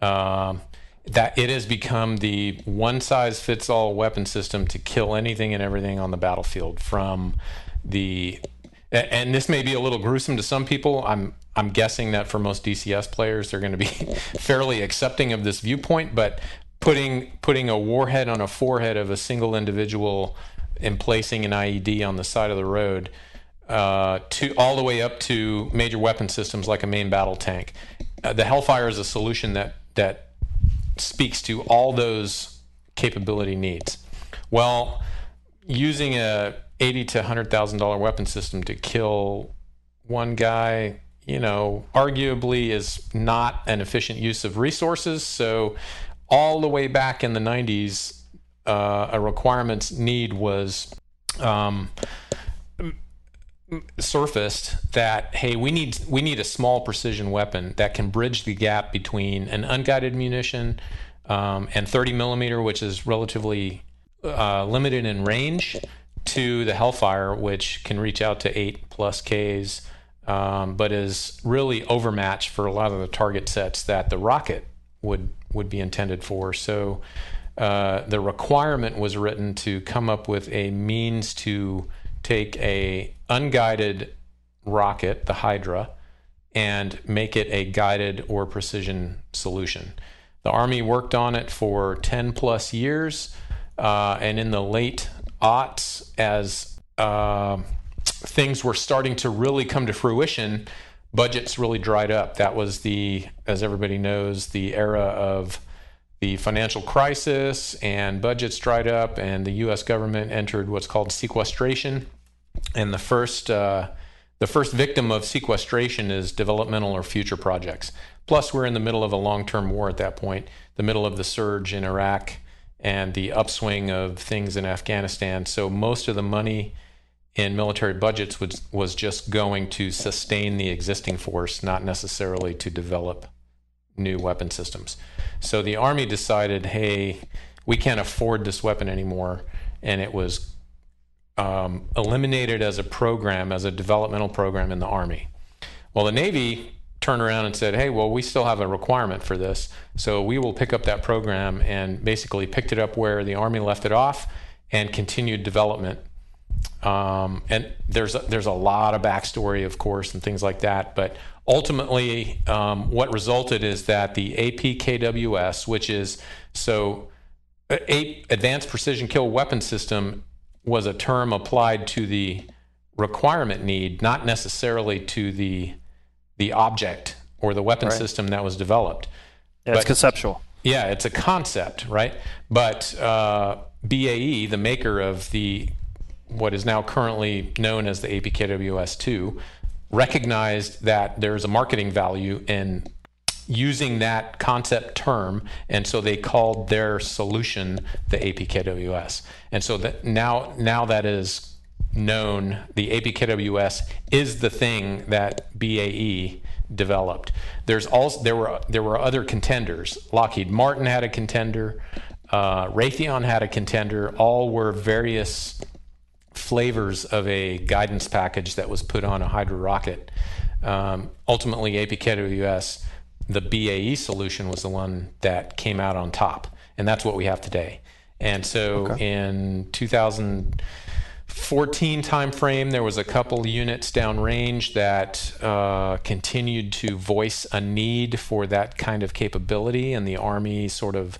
Um, that it has become the one size fits all weapon system to kill anything and everything on the battlefield from the and this may be a little gruesome to some people. I'm I'm guessing that for most DCS players, they're going to be fairly accepting of this viewpoint. But putting putting a warhead on a forehead of a single individual and placing an IED on the side of the road, uh, to all the way up to major weapon systems like a main battle tank, uh, the Hellfire is a solution that that speaks to all those capability needs. Well, using a eighty to hundred thousand dollar weapon system to kill one guy, you know, arguably is not an efficient use of resources. So, all the way back in the '90s, uh, a requirements need was um, surfaced that hey, we need we need a small precision weapon that can bridge the gap between an unguided munition um, and 30 millimeter, which is relatively uh, limited in range to the Hellfire, which can reach out to eight plus Ks, um, but is really overmatched for a lot of the target sets that the rocket would would be intended for. So uh, the requirement was written to come up with a means to take a unguided rocket, the Hydra, and make it a guided or precision solution. The Army worked on it for 10 plus years, uh, and in the late aughts, as uh, things were starting to really come to fruition, budgets really dried up. That was the, as everybody knows, the era of the financial crisis, and budgets dried up, and the U.S. government entered what's called sequestration. And the first, uh, the first victim of sequestration is developmental or future projects. Plus, we're in the middle of a long-term war at that point, the middle of the surge in Iraq and the upswing of things in Afghanistan. So most of the money in military budgets was, was just going to sustain the existing force, not necessarily to develop new weapon systems. So the Army decided, hey, we can't afford this weapon anymore. And it was um, eliminated as a program, as a developmental program in the Army. Well, the Navy turned around and said, hey, well, we still have a requirement for this. So we will pick up that program and basically picked it up where the Army left it off and continued development. Um, and there's a, there's a lot of backstory, of course, and things like that. But ultimately, um, what resulted is that the APKWS, which is so a Advanced Precision Kill Weapon System, was a term applied to the requirement need, not necessarily to the the object or the weapon right. system that was developed. Yeah, but, it's conceptual. Yeah, it's a concept, right? But uh, BAE, the maker of the what is now currently known as the APKWS2, recognized that there's a marketing value in using that concept term, and so they called their solution the APKWS. And so that now now that is known, the APKWS is the thing that BAE developed. There's also there were there were other contenders. Lockheed Martin had a contender. Uh, Raytheon had a contender. All were various flavors of a guidance package that was put on a Hydra rocket. Um, ultimately, APKWS, the BAE solution, was the one that came out on top, and that's what we have today. And so okay. in 2000. 14 timeframe, there was a couple units downrange that uh, continued to voice a need for that kind of capability, and the Army sort of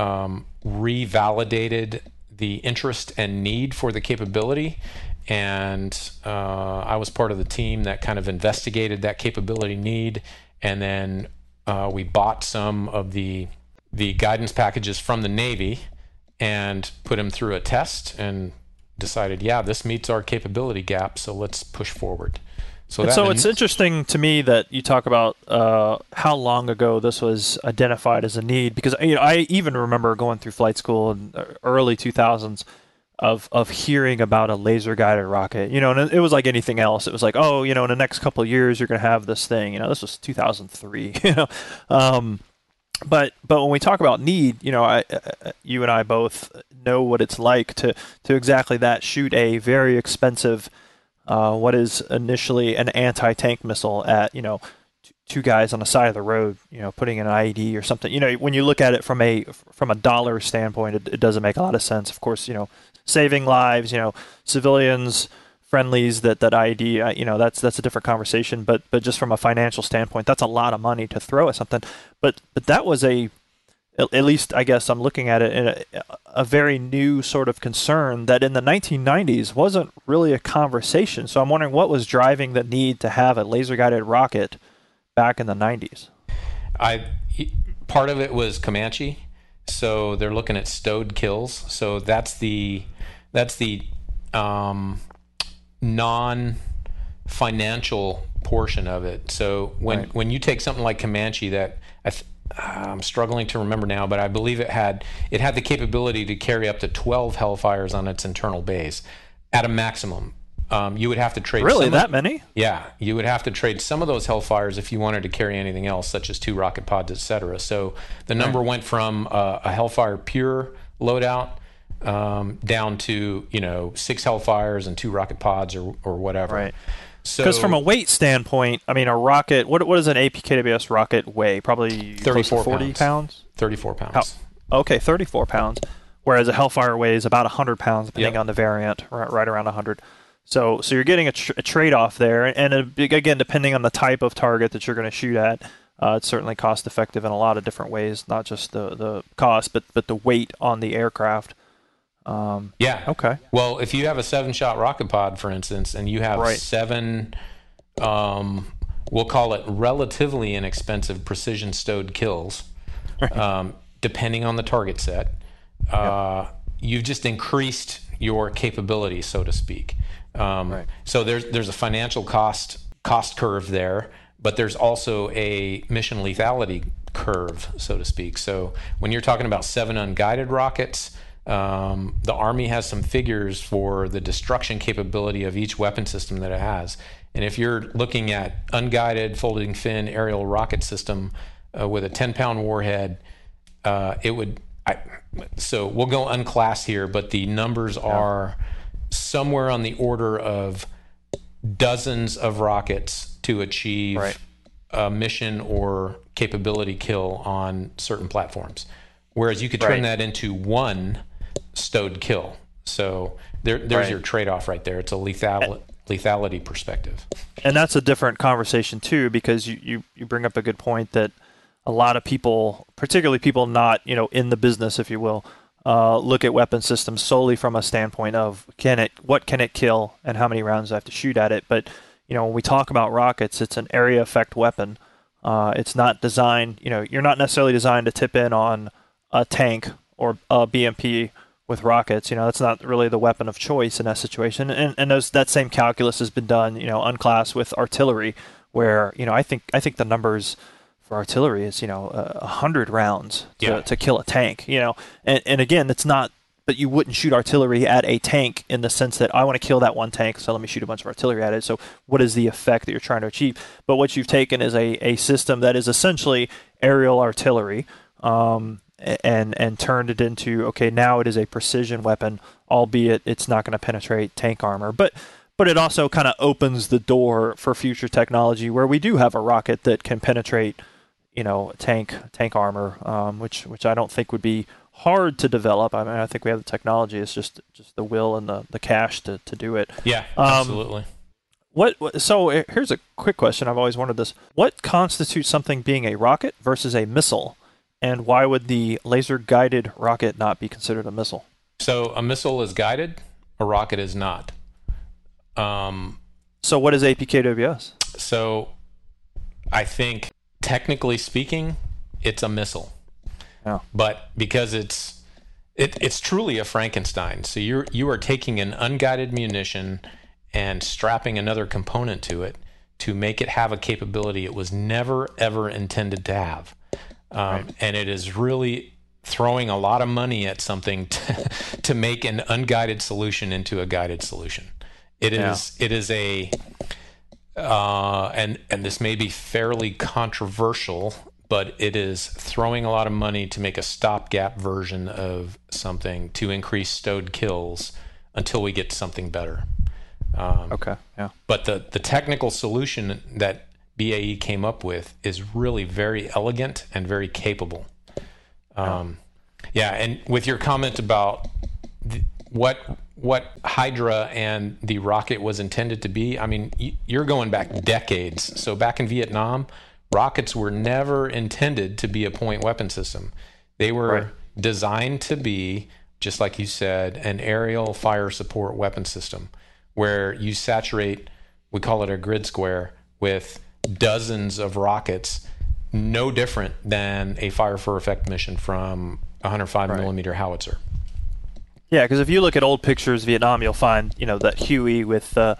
um, revalidated the interest and need for the capability. And uh, I was part of the team that kind of investigated that capability need, and then uh, we bought some of the the guidance packages from the Navy and put them through a test and decided, yeah, this meets our capability gap, so let's push forward. So, so it's interesting to me that you talk about uh, how long ago this was identified as a need, because you know, I even remember going through flight school in early 2000s of of hearing about a laser guided rocket. You know, and it was like anything else. It was like, oh, you know, in the next couple of years you're going to have this thing. You know, this was 2003. You know, um, but but when we talk about need, you know, I, uh, you and I both know what it's like to to exactly that shoot a very expensive, uh, what is initially an anti-tank missile at you know t- two guys on the side of the road, you know, putting an IED or something. You know, when you look at it from a from a dollar standpoint, it, it doesn't make a lot of sense. Of course, you know, saving lives, you know, civilians friendlies that that IED, uh, you know, that's that's a different conversation. But but just from a financial standpoint, that's a lot of money to throw at something. But but that was a at at least I guess I'm looking at it in a, a very new sort of concern that in the 1990s wasn't really a conversation. So I'm wondering what was driving the need to have a laser guided rocket back in the 90s. I part of it was Comanche, so they're looking at stowed kills. So that's the that's the um, non financial portion of it. So when Right. when you take something like Comanche that I th- I'm struggling to remember now, but I believe it had it had the capability to carry up to 12 Hellfires on its internal base at a maximum. Um, you would have to trade Really, some of- that many? yeah, you would have to trade some of those Hellfires if you wanted to carry anything else, such as two rocket pods, etc. So the number went from uh, a Hellfire pure loadout um, down to you know six Hellfires and two rocket pods or or whatever. Right. So Because from a weight standpoint, I mean, a rocket. What what does an APKWS rocket weigh? Probably close 34 40 pounds. pounds. 34 pounds. Okay, 34 pounds. Whereas a Hellfire weighs about 100 pounds, depending Yep. on the variant, right, right around 100. So, so you're getting a, tr- a trade-off there, and a again, depending on the type of target that you're going to shoot at, uh, it's certainly cost-effective in a lot of different ways. Not just the, the cost, but but the weight on the aircraft. Um, Yeah. okay. Well, if you have a seven-shot rocket pod, for instance, and you have Right. seven, um, we'll call it relatively inexpensive precision stowed kills, um, depending on the target set, uh, you've just increased your capability, so to speak. Um, So there's there's a financial cost cost curve there, but there's also a mission lethality curve, so to speak. So when you're talking about seven unguided rockets, um, the Army has some figures for the destruction capability of each weapon system that it has. And if you're looking at unguided folding fin aerial rocket system uh, with a 10 pound warhead, uh, it would. I, so we'll go unclass here, but the numbers are somewhere on the order of dozens of rockets to achieve Right. a mission or capability kill on certain platforms. Whereas you could turn Right. that into one stowed kill. So there, there's Right. your trade-off right there. It's a lethal, lethality perspective. and that's a different conversation too because you, you, you bring up a good point that a lot of people particularly people not you know in the business if you will uh, look at weapon systems solely from a standpoint of can it what can it kill and how many rounds I have to shoot at it but you know when we talk about rockets it's an area effect weapon uh, it's not designed you know you're not necessarily designed to tip in on a tank or a BMP with rockets. You know, that's not really the weapon of choice in that situation. And and those, that same calculus has been done, you know, unclass with artillery, where you know I think I think the numbers for artillery is you know a hundred rounds to, Yeah. to kill a tank. You know, and and again, it's not. But you wouldn't shoot artillery at a tank in the sense that I want to kill that one tank, so let me shoot a bunch of artillery at it. So, what is the effect that you're trying to achieve? But what you've taken is a, a system that is essentially aerial artillery, um, and and turned it into okay now it is a precision weapon albeit it's not going to penetrate tank armor. But but it also kind of opens the door for future technology where we do have a rocket that can penetrate you know tank tank armor um, which which I don't think would be hard to develop. I mean I think we have the technology it's just just the will and the, the cash to, to do it. Yeah, Um, absolutely. what, what so uh, here's a quick question. I've always wondered this. What constitutes something being a rocket versus a missile and why would the laser guided rocket not be considered a missile So a missile is guided, a rocket is not. Um, so what is APKWS so I think technically speaking, it's a missile. Yeah. But because it's it, it's truly a Frankenstein. So you're you are taking an unguided munition and strapping another component to it to make it have a capability it was never ever intended to have. Um, And it is really throwing a lot of money at something to, to make an unguided solution into a guided solution. It is it is a uh, and and this may be fairly controversial but it is throwing a lot of money to make a stopgap version of something to increase stowed kills until we get something better. Um, Okay. Yeah. but the the technical solution that BAE came up with is really very elegant and very capable. Um, yeah, and with your comment about the, what what Hydra and the rocket was intended to be, I mean, you're going back decades. So back in Vietnam, rockets were never intended to be a point weapon system. They were Right. designed to be, just like you said, an aerial fire support weapon system where you saturate, we call it a grid square, with dozens of rockets, no different than a fire for effect mission from a 105 millimeter howitzer. Yeah, because if you look at old pictures of Vietnam, you'll find you know that Huey with uh,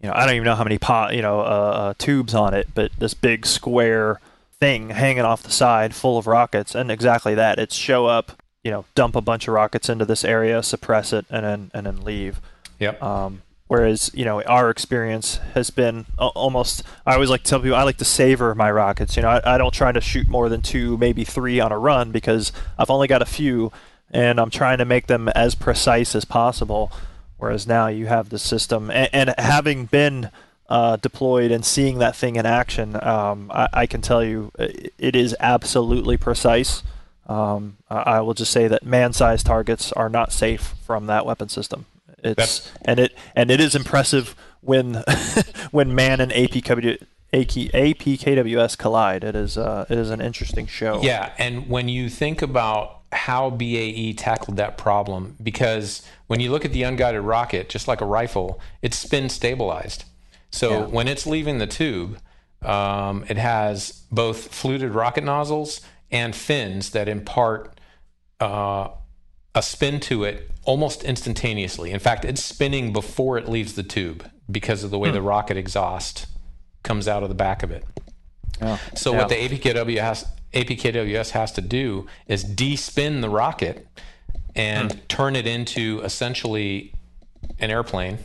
you know I don't even know how many pot you know uh, uh, tubes on it, but this big square thing hanging off the side full of rockets, and exactly that. It's show up, you know, dump a bunch of rockets into this area, suppress it, and then and then leave. Yep. Um, whereas you know our experience has been almost. I always like to tell people I like to savor my rockets. You know, I, I don't try to shoot more than two, maybe three on a run because I've only got a few, and I'm trying to make them as precise as possible. Whereas now you have the system, and, and having been uh, deployed and seeing that thing in action, um, I, I can tell you uh, it is absolutely precise. Um, I will just say that man-sized targets are not safe from that weapon system. It's That's- and it and it is impressive when when man and APKW, APKWS collide. It is uh, it is an interesting show. Yeah, and when you think about how BAE tackled that problem, because when you look at the unguided rocket, just like a rifle, it's spin stabilized. So Yeah. when it's leaving the tube, um, it has both fluted rocket nozzles and fins that impart uh, a spin to it almost instantaneously. In fact, it's spinning before it leaves the tube because of the way the rocket exhaust comes out of the back of it. So what the APKW has APKWS has to do is de-spin the rocket and turn it into essentially an airplane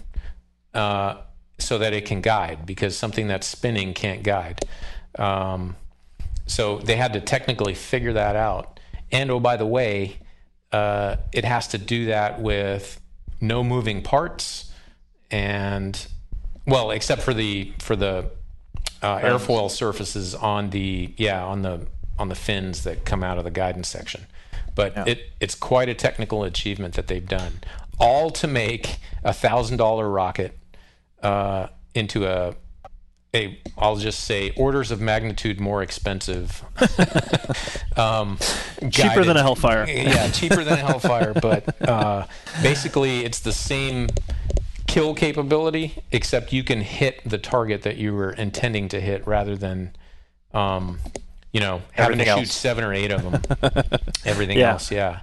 uh, so that it can guide because something that's spinning can't guide. Um, so they had to technically figure that out. And oh, by the way, uh, it has to do that with no moving parts and well, except for the for the uh, airfoil surfaces on the yeah on the on the fins that come out of the guidance section. But it it's quite a technical achievement that they've done, all to make a thousand dollar rocket uh, into a a I'll just say orders of magnitude more expensive. um, Cheaper than a Hellfire. yeah, cheaper than a Hellfire, but uh, basically it's the same kill capability, except you can hit the target that you were intending to hit rather than, um, you know, having Everything to shoot else. seven or eight of them. Everything Yeah. else, yeah.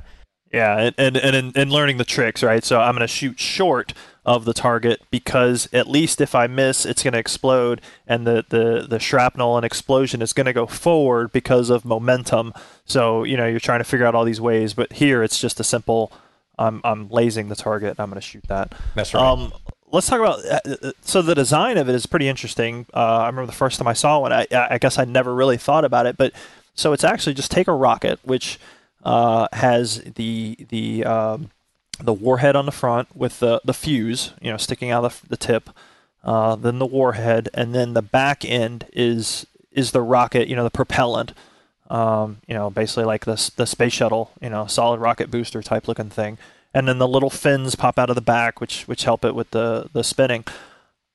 Yeah, and and and, and learning the tricks, right? So I'm going to shoot short of the target because at least if I miss, it's going to explode, and the, the the shrapnel and explosion is going to go forward because of momentum. So you know you're trying to figure out all these ways, but here it's just a simple. I'm I'm lasing the target. I'm going to shoot that. That's right. Um, let's talk about uh, uh, so the design of it is pretty interesting. Uh, I remember the first time I saw one. I, I guess I never really thought about it, but so it's actually just take a rocket, which uh, has the the um, the warhead on the front with the the fuse, you know, sticking out of the, the tip. Uh, then the warhead, and then the back end is is the rocket, you know, the propellant. Um, you know, basically like the the space shuttle, you know, solid rocket booster type looking thing. And then the little fins pop out of the back, which which help it with the the spinning.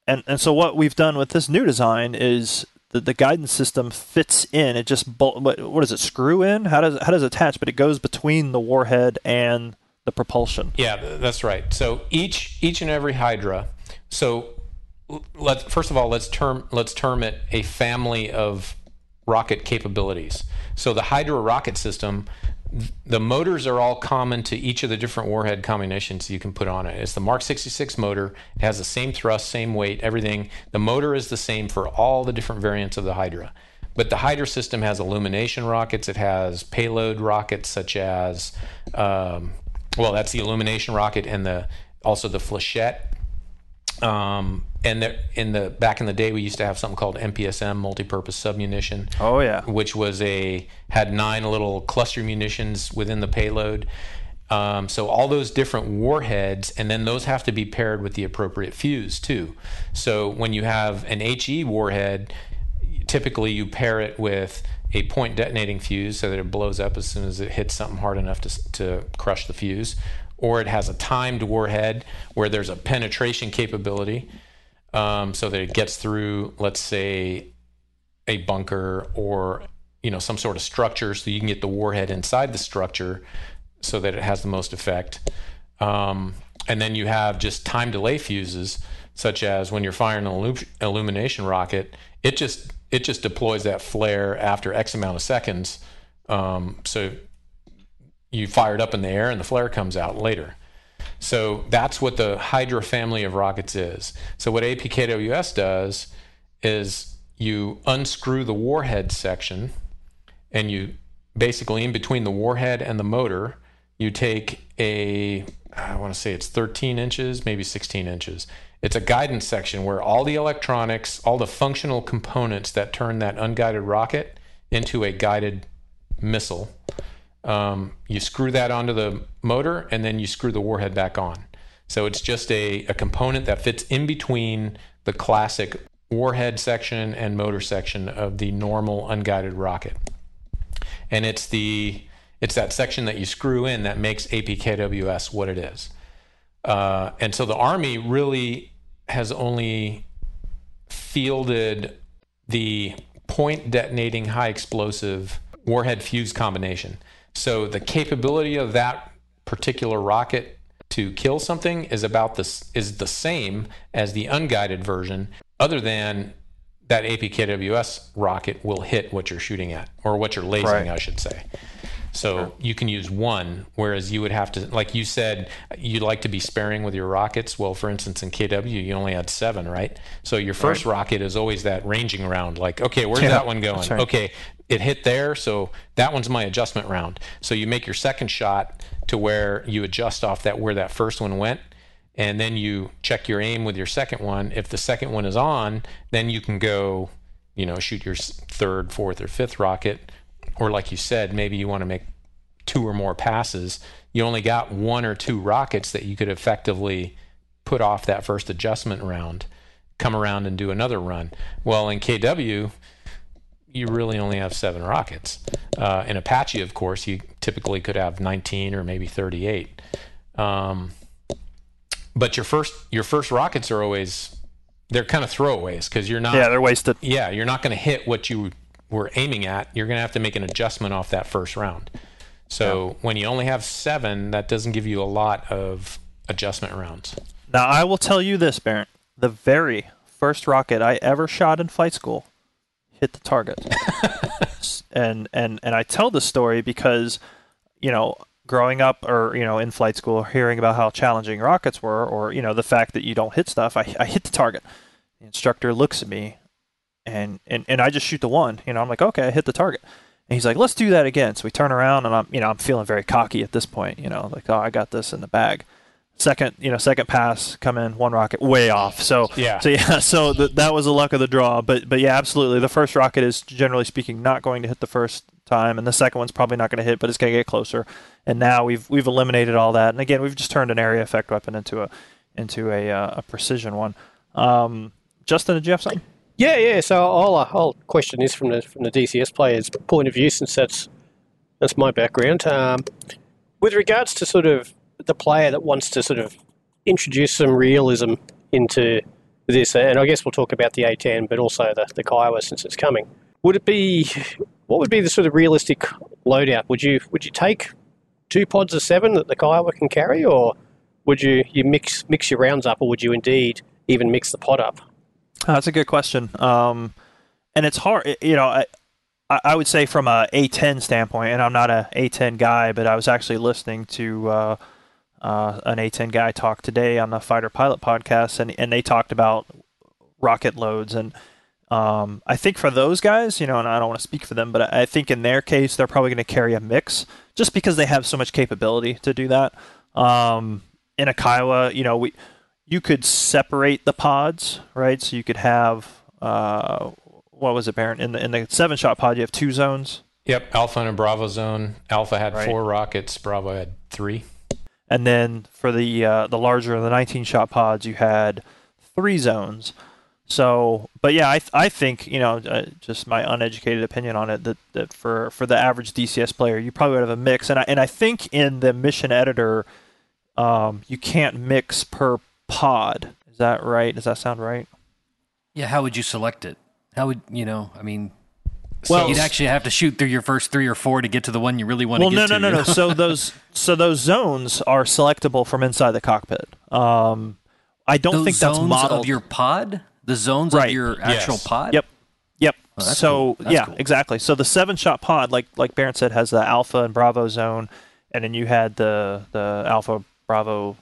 And and so what we've done with this new design is the, the guidance system fits in. It just bol- what, what does it screw in? How does how does it attach? But it goes between the warhead and the propulsion. Yeah, that's right. So each each and every Hydra. So l- let first of all let's term let's term it a family of rocket capabilities. So the Hydra rocket system, the motors are all common to each of the different warhead combinations you can put on it. It's the Mark 66 motor. It has the same thrust, same weight, everything. The motor is the same for all the different variants of the Hydra. But the Hydra system has illumination rockets. It has payload rockets such as, um, well, that's the illumination rocket and the also the flechette. Um, and the, in the back in the day, we used to have something called MPSM, multi-purpose submunition, Oh yeah. which was a had nine little cluster munitions within the payload. Um, so all those different warheads, and then those have to be paired with the appropriate fuse too. So when you have an HE warhead, typically you pair it with a point detonating fuse so that it blows up as soon as it hits something hard enough to, to crush the fuse. Or it has a timed warhead where there's a penetration capability um, so that it gets through, let's say, a bunker or you know some sort of structure so you can get the warhead inside the structure so that it has the most effect. Um, and then you have just time delay fuses, such as when you're firing an illumination rocket, it just it just deploys that flare after X amount of seconds. Um, so you fire it up in the air and the flare comes out later. So that's what the Hydra family of rockets is. So what APKWS does is you unscrew the warhead section and you basically in between the warhead and the motor, you take a I want to say it's 13 inches, maybe 16 inches. It's a guidance section where all the electronics, all the functional components that turn that unguided rocket into a guided missile, um, you screw that onto the motor and then you screw the warhead back on. So it's just a, a component that fits in between the classic warhead section and motor section of the normal unguided rocket. And it's the it's that section that you screw in that makes APKWS what it is. Uh, and so the Army really has only fielded the point detonating high explosive warhead fuse combination. So the capability of that particular rocket to kill something is about this is the same as the unguided version, other than that APKWS rocket will hit what you're shooting at or what you're lasering, Right. I should say. So you can use one, whereas you would have to, like you said, you'd like to be sparing with your rockets. Well, for instance, in KW, you only had seven, right? So your first rocket is always that ranging round. Like, okay, where's Yeah, that one going? right. Okay, it hit there, so that one's my adjustment round. So you make your second shot to where you adjust off that where that first one went, and then you check your aim with your second one. If the second one is on, then you can go, you know, shoot your third, fourth, or fifth rocket. Or like you said, maybe you want to make two or more passes. You only got one or two rockets that you could effectively put off that first adjustment round, come around and do another run. Well, in KW, you really only have seven rockets. Uh, in Apache, of course, you typically could have 19 or maybe 38. Um, but your first your first rockets are always they're kind of throwaways because you're not Yeah, they're wasted. yeah, you're not going to hit what you were aiming at. You're going to have to make an adjustment off that first round. So when you only have seven, that doesn't give you a lot of adjustment rounds. Now I will tell you this, Baron. The very first rocket I ever shot in flight school hit the target. And and and I tell this story because, you know, growing up or you know in flight school, hearing about how challenging rockets were, or you know the fact that you don't hit stuff, I, I hit the target. The instructor looks at me, and, and and I just shoot the one. You know, I'm like, okay, I hit the target. And he's like, let's do that again. So we turn around, and I'm you know I'm feeling very cocky at this point. You know, like oh I got this in the bag second you know second pass come in one rocket way off so Yeah. so yeah so th- that was the luck of the draw but but yeah absolutely the first rocket is generally speaking not going to hit the first time and the second one's probably not going to hit but it's going to get closer and now we've we've eliminated all that and again we've just turned an area effect weapon into a into a uh, a precision one um Justin did you have something Yeah, yeah. So I'll, uh, I'll question this from the from the DCS player's point of view, since that's that's my background. Um, with regards to sort of the player that wants to sort of introduce some realism into this, and I guess we'll talk about the A10, but also the the Kiowa since it's coming. Would it be what would be the sort of realistic loadout? Would you would you take two pods of seven that the Kiowa can carry, or would you you mix mix your rounds up, or would you indeed even mix the pod up? That's a good question. Um, and it's hard, you know. I, I would say from a A10 standpoint, and I'm not a A10 guy, but I was actually listening to uh, uh, an A10 guy talk today on the Fighter Pilot podcast, and and they talked about rocket loads, and um, I think for those guys, you know, and I don't want to speak for them, but I I think in their case, they're probably going to carry a mix, just because they have so much capability to do that. Um, in a Kiowa, you know, we you could separate the pods, right? So you could have uh, what was it, Baron? In the in the seven shot pod, you have two zones, Yep, Alpha and a Bravo zone. Alpha had Right. four rockets. Bravo had three. and then for the uh, the larger the 19 shot pods, you had three zones. So, but yeah, I, th- I think you know uh, just my uneducated opinion on it that, that for for the average DCS player, you probably would have a mix, and I and I think in the mission editor, um, you can't mix per pod. Is that right? Does that sound right? Yeah, how would you select it? How would you know? I mean, Well, you'd actually have to shoot through your first three or four to get to the one you really want well, to no, get no, to. no, you no. know? So those so those zones are selectable from inside the cockpit. Um, I don't Those think that's zones modeled. of your pod, the zones Right. of your actual Yes. pod. Yep. Yep. Oh, so cool. Yeah, cool. exactly. So the seven shot pod, like like Baron said, has the alpha and bravo zone, and then you had the the alpha bravo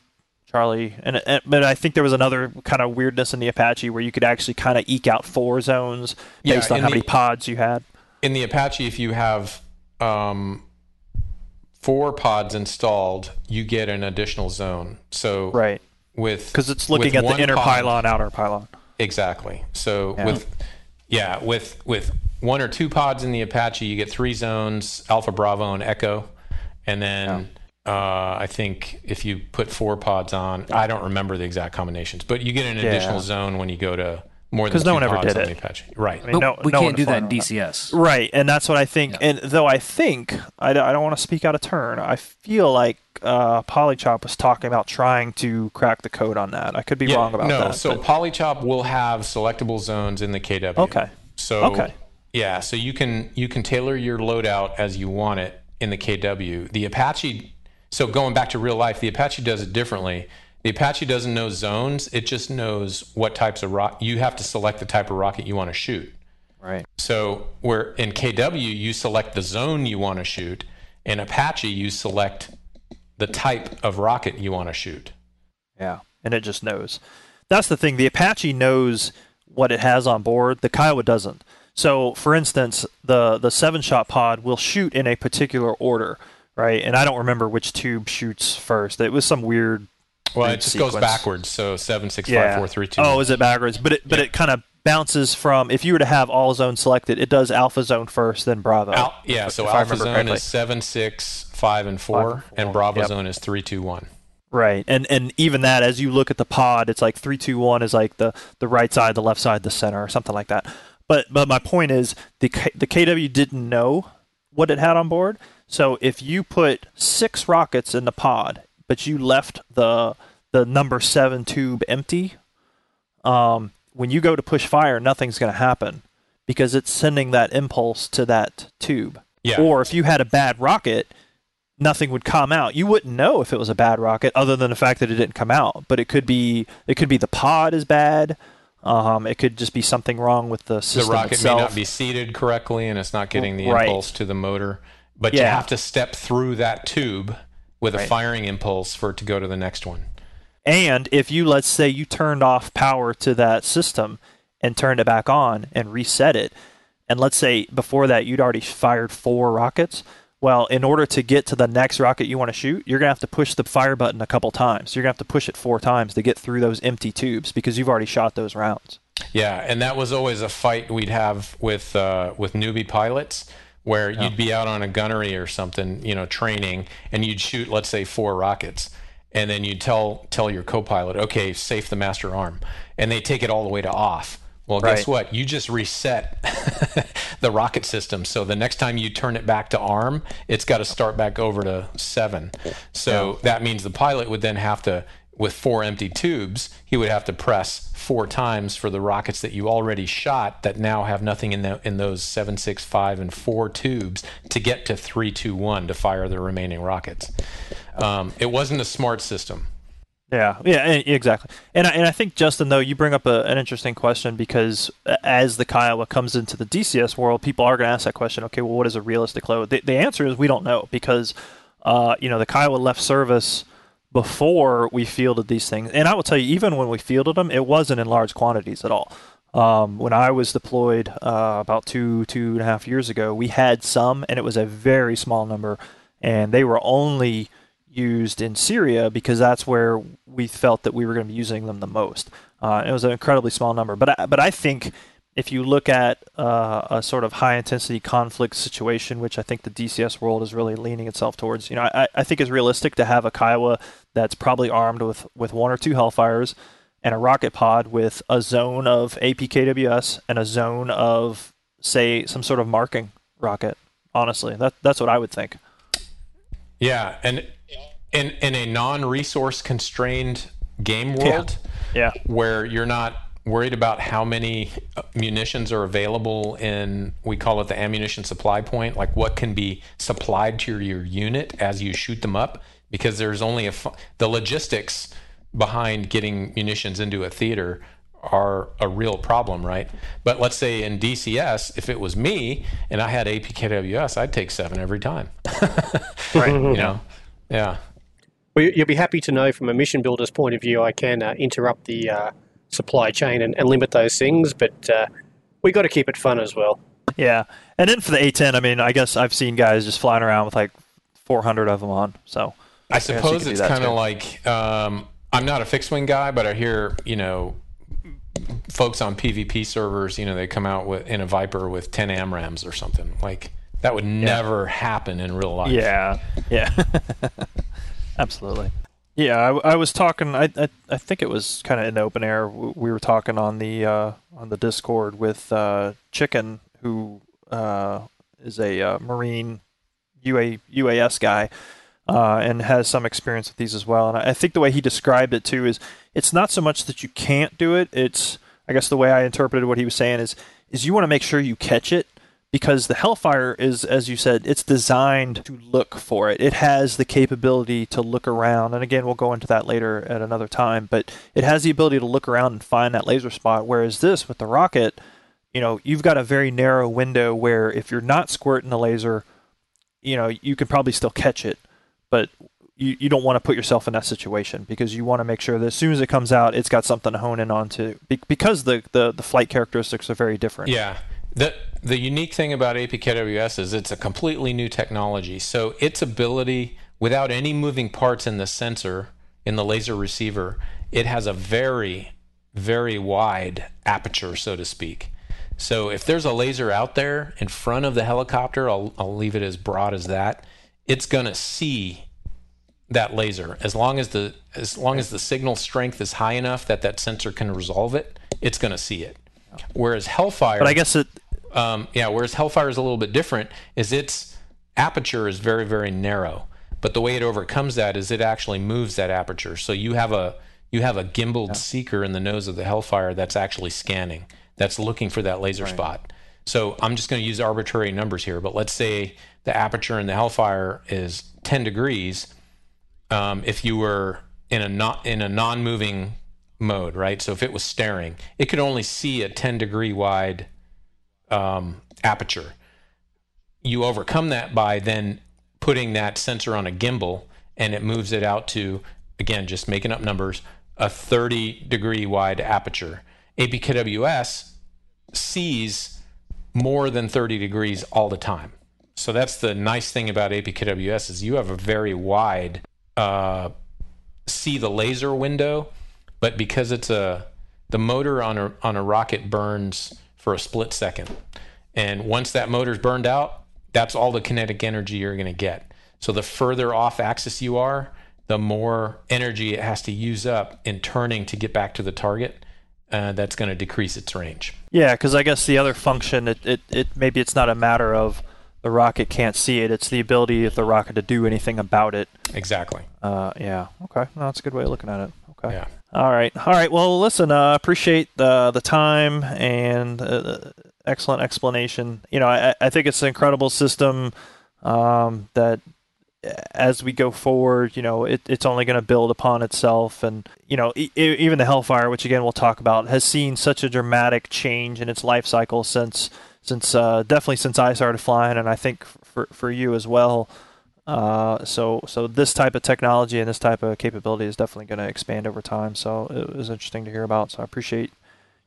Charlie, and, and but I think there was another kind of weirdness in the Apache where you could actually kind of eke out four zones Yeah, based on how the- many pods you had. In the Apache, if you have um, four pods installed, you get an additional zone. So Right. with Because it's looking at the inner pod- pylon, outer pylon. Exactly. So Yeah. with yeah, with with one or two pods in the Apache, you get three zones: Alpha, Bravo, and Echo. And then uh, I think if you put four pods on, I don't remember the exact combinations, but you get an Yeah. additional zone when you go to more than 'Cause no two one ever pods did on it. Apache. Right. I mean, no, we no can't do that in on DCS. Right, and that's what I think. Yeah. And though I think I, I don't want to speak out of turn, I feel like uh, Polychop was talking about trying to crack the code on that. I could be Yeah, wrong about no, that. No, so but- Polychop will have selectable zones in the KW. Okay. So Okay. yeah, so you can you can tailor your loadout as you want it in the KW. The Apache. So going back to real life, the Apache does it differently. The Apache doesn't know zones; it just knows what types of rock. You have to select the type of rocket you want to shoot. right. So where in KW you select the zone you want to shoot, in Apache you select the type of rocket you want to shoot. Yeah, and it just knows. That's the thing. The Apache knows what it has on board. The Kiowa doesn't. So, for instance, the the seven shot pod will shoot in a particular order, right? And I don't remember which tube shoots first. It was some weird. Well, it just goes backwards. So seven, six, Yeah. five, four, three, two. Oh, is it backwards? But it but Yeah. it kind of bounces from. If you were to have all zone selected, it does Alpha Zone first, then Bravo. Al- yeah, so Alpha Zone correctly. is seven, six, five, and four, and and, four. Bravo Yep. Zone is three, two, one. Right, and and even that, as you look at the pod, it's like three, two, one is like the the right side, the left side, the center, or something like that. But but my point is the K, the KW didn't know what it had on board. So if you put six rockets in the pod, but you left the the number seven tube empty, um, when you go to push fire, nothing's going to happen because it's sending that impulse to that tube. Yeah. Or if you had a bad rocket, nothing would come out. You wouldn't know if it was a bad rocket, other than the fact that it didn't come out. But it could be it could be the pod is bad. Um, it could just be something wrong with the system. The rocket itself. may not be seated correctly, and it's not getting the Right. impulse to the motor. But you have to step through that tube with a firing impulse for it to go to the next one. And if you, let's say, you turned off power to that system and turned it back on and reset it, and let's say before that you'd already fired four rockets, well, in order to get to the next rocket you want to shoot, you're going to have to push the fire button a couple times. You're going to have to push it four times to get through those empty tubes because you've already shot those rounds. Yeah, and that was always a fight we'd have with uh, with newbie pilots, where you'd be out on a gunnery or something, you know, training, and you'd shoot, let's say, four rockets, and then you'd tell tell your co-pilot, okay, safe the master arm, and they take it all the way to off. Well, guess what? You just reset the rocket system. So the next time you turn it back to arm, it's got to start back over to seven. So that means the pilot would then have to, with four empty tubes, he would have to press four times for the rockets that you already shot that now have nothing in the, in those seven, six, five, and four tubes to get to three, two, one to fire the remaining rockets. Um, it wasn't a smart system. Yeah, yeah, e- exactly. And I, and I think Justin, though, you bring up a, an interesting question because as the Kiowa comes into the DCS world, people are going to ask that question. Okay, well, what is a realistic load? The, the answer is we don't know because, uh, you know, the Kiowa left service before we fielded these things, and I will tell you, even when we fielded them, it wasn't in large quantities at all. Um, when I was deployed uh, about two two and a half years ago, we had some, and it was a very small number, and they were only used in Syria because that's where we felt that we were going to be using them the most. Uh, it was an incredibly small number, but I, but I think if you look at uh, a sort of high intensity conflict situation, which I think the DCS world is really leaning itself towards, you know, I, I think it's realistic to have a Kiowa that's probably armed with, with one or two Hellfires and a rocket pod with a zone of APKWS and a zone of, say, some sort of marking rocket. Honestly, that that's what I would think. Yeah, and in in a non-resource constrained game world, yeah. where you're not worried about how many uh, munitions are available in we call it the ammunition supply point like what can be supplied to your unit as you shoot them up because there's only a the logistics behind getting munitions into a theater are a real problem, right? But let's say in DCS, if it was me and I had APKWS, I'd take seven every time. right. You know, yeah. Well, you'll be happy to know from a mission builder's point of view, I can uh, interrupt the uh, supply chain and, and, limit those things, but uh, we got to keep it fun as well. Yeah, and then for the A10, I mean, I guess I've seen guys just flying around with like 400 of them on. So I, I suppose it's kind of like um, I'm not a fixed wing guy, but I hear you know folks on PvP servers, you know, they come out with in a Viper with 10 AMRAAMs or something. Like that would never yeah. happen in real life. Yeah, yeah, absolutely. Yeah, I, I, was talking. I, I, I think it was kind of in open air. We were talking on the uh, on the Discord with uh, Chicken, who uh, is a uh, Marine UA, UAS guy, uh, and has some experience with these as well. And I think the way he described it too is it's not so much that you can't do it. It's I guess the way I interpreted what he was saying is is you want to make sure you catch it because the Hellfire is, as you said, it's designed to look for it. It has the capability to look around, and again, we'll go into that later at another time. But it has the ability to look around and find that laser spot. Whereas this, with the rocket, you know, you've got a very narrow window where if you're not squirting the laser, you know, you can probably still catch it but you, you don't want to put yourself in that situation because you want to make sure that as soon as it comes out, it's got something to hone in on to because the, the, the flight characteristics are very different. Yeah. The, the unique thing about APKWS is it's a completely new technology. So its ability, without any moving parts in the sensor, in the laser receiver, it has a very, very wide aperture, so to speak. So if there's a laser out there in front of the helicopter, I'll, I'll leave it as broad as that it's going to see that laser as long as the as long as the signal strength is high enough that that sensor can resolve it it's going to see it whereas hellfire but i guess it um, yeah whereas hellfire is a little bit different is its aperture is very very narrow but the way it overcomes that is it actually moves that aperture so you have a you have a gimbaled yeah. seeker in the nose of the hellfire that's actually scanning that's looking for that laser right. spot so i'm just going to use arbitrary numbers here but let's say the aperture in the Hellfire is 10 degrees. Um, if you were in a not in a non-moving mode, right? So if it was staring, it could only see a 10 degree wide um, aperture. You overcome that by then putting that sensor on a gimbal, and it moves it out to again just making up numbers a 30 degree wide aperture. APKWS sees more than 30 degrees all the time. So that's the nice thing about APKWS is you have a very wide uh, see the laser window, but because it's a the motor on a on a rocket burns for a split second, and once that motor's burned out, that's all the kinetic energy you're going to get. So the further off axis you are, the more energy it has to use up in turning to get back to the target. Uh, that's going to decrease its range. Yeah, because I guess the other function, it, it, it maybe it's not a matter of the rocket can't see it. It's the ability of the rocket to do anything about it. Exactly. Uh, yeah. Okay. No, that's a good way of looking at it. Okay. Yeah. All right. All right. Well, listen. Uh, appreciate the the time and uh, excellent explanation. You know, I, I think it's an incredible system um, that as we go forward, you know, it, it's only going to build upon itself. And, you know, e- even the Hellfire, which again we'll talk about, has seen such a dramatic change in its life cycle since since uh, definitely since I started flying, and I think for for you as well. Uh, so so this type of technology and this type of capability is definitely going to expand over time. So it was interesting to hear about. So I appreciate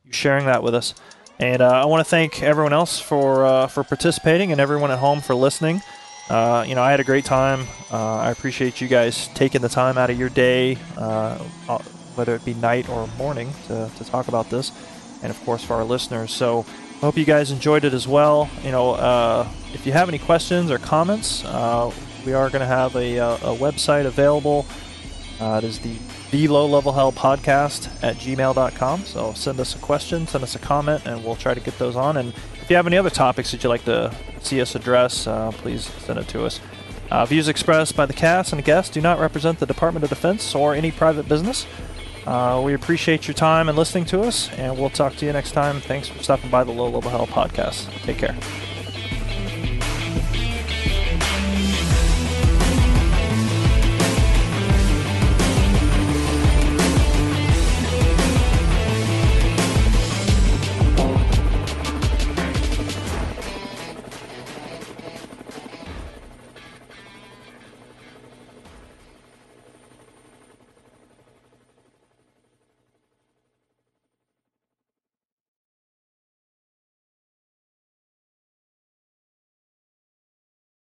you sharing that with us. And uh, I want to thank everyone else for uh, for participating and everyone at home for listening. Uh, you know, I had a great time. Uh, I appreciate you guys taking the time out of your day, uh, uh, whether it be night or morning, to, to talk about this, and of course for our listeners. So I hope you guys enjoyed it as well. You know, if you have any questions or comments, we are going to have a, a, a website available. Uh, it is the the low level hell podcast at gmail.com. So send us a question, send us a comment, and we'll try to get those on. And if you have any other topics that you'd like to see us address, uh, please send it to us. Uh, views expressed by the cast and the guests do not represent the Department of Defense or any private business. Uh, we appreciate your time and listening to us, and we'll talk to you next time. Thanks for stopping by the Low Level Hell podcast. Take care.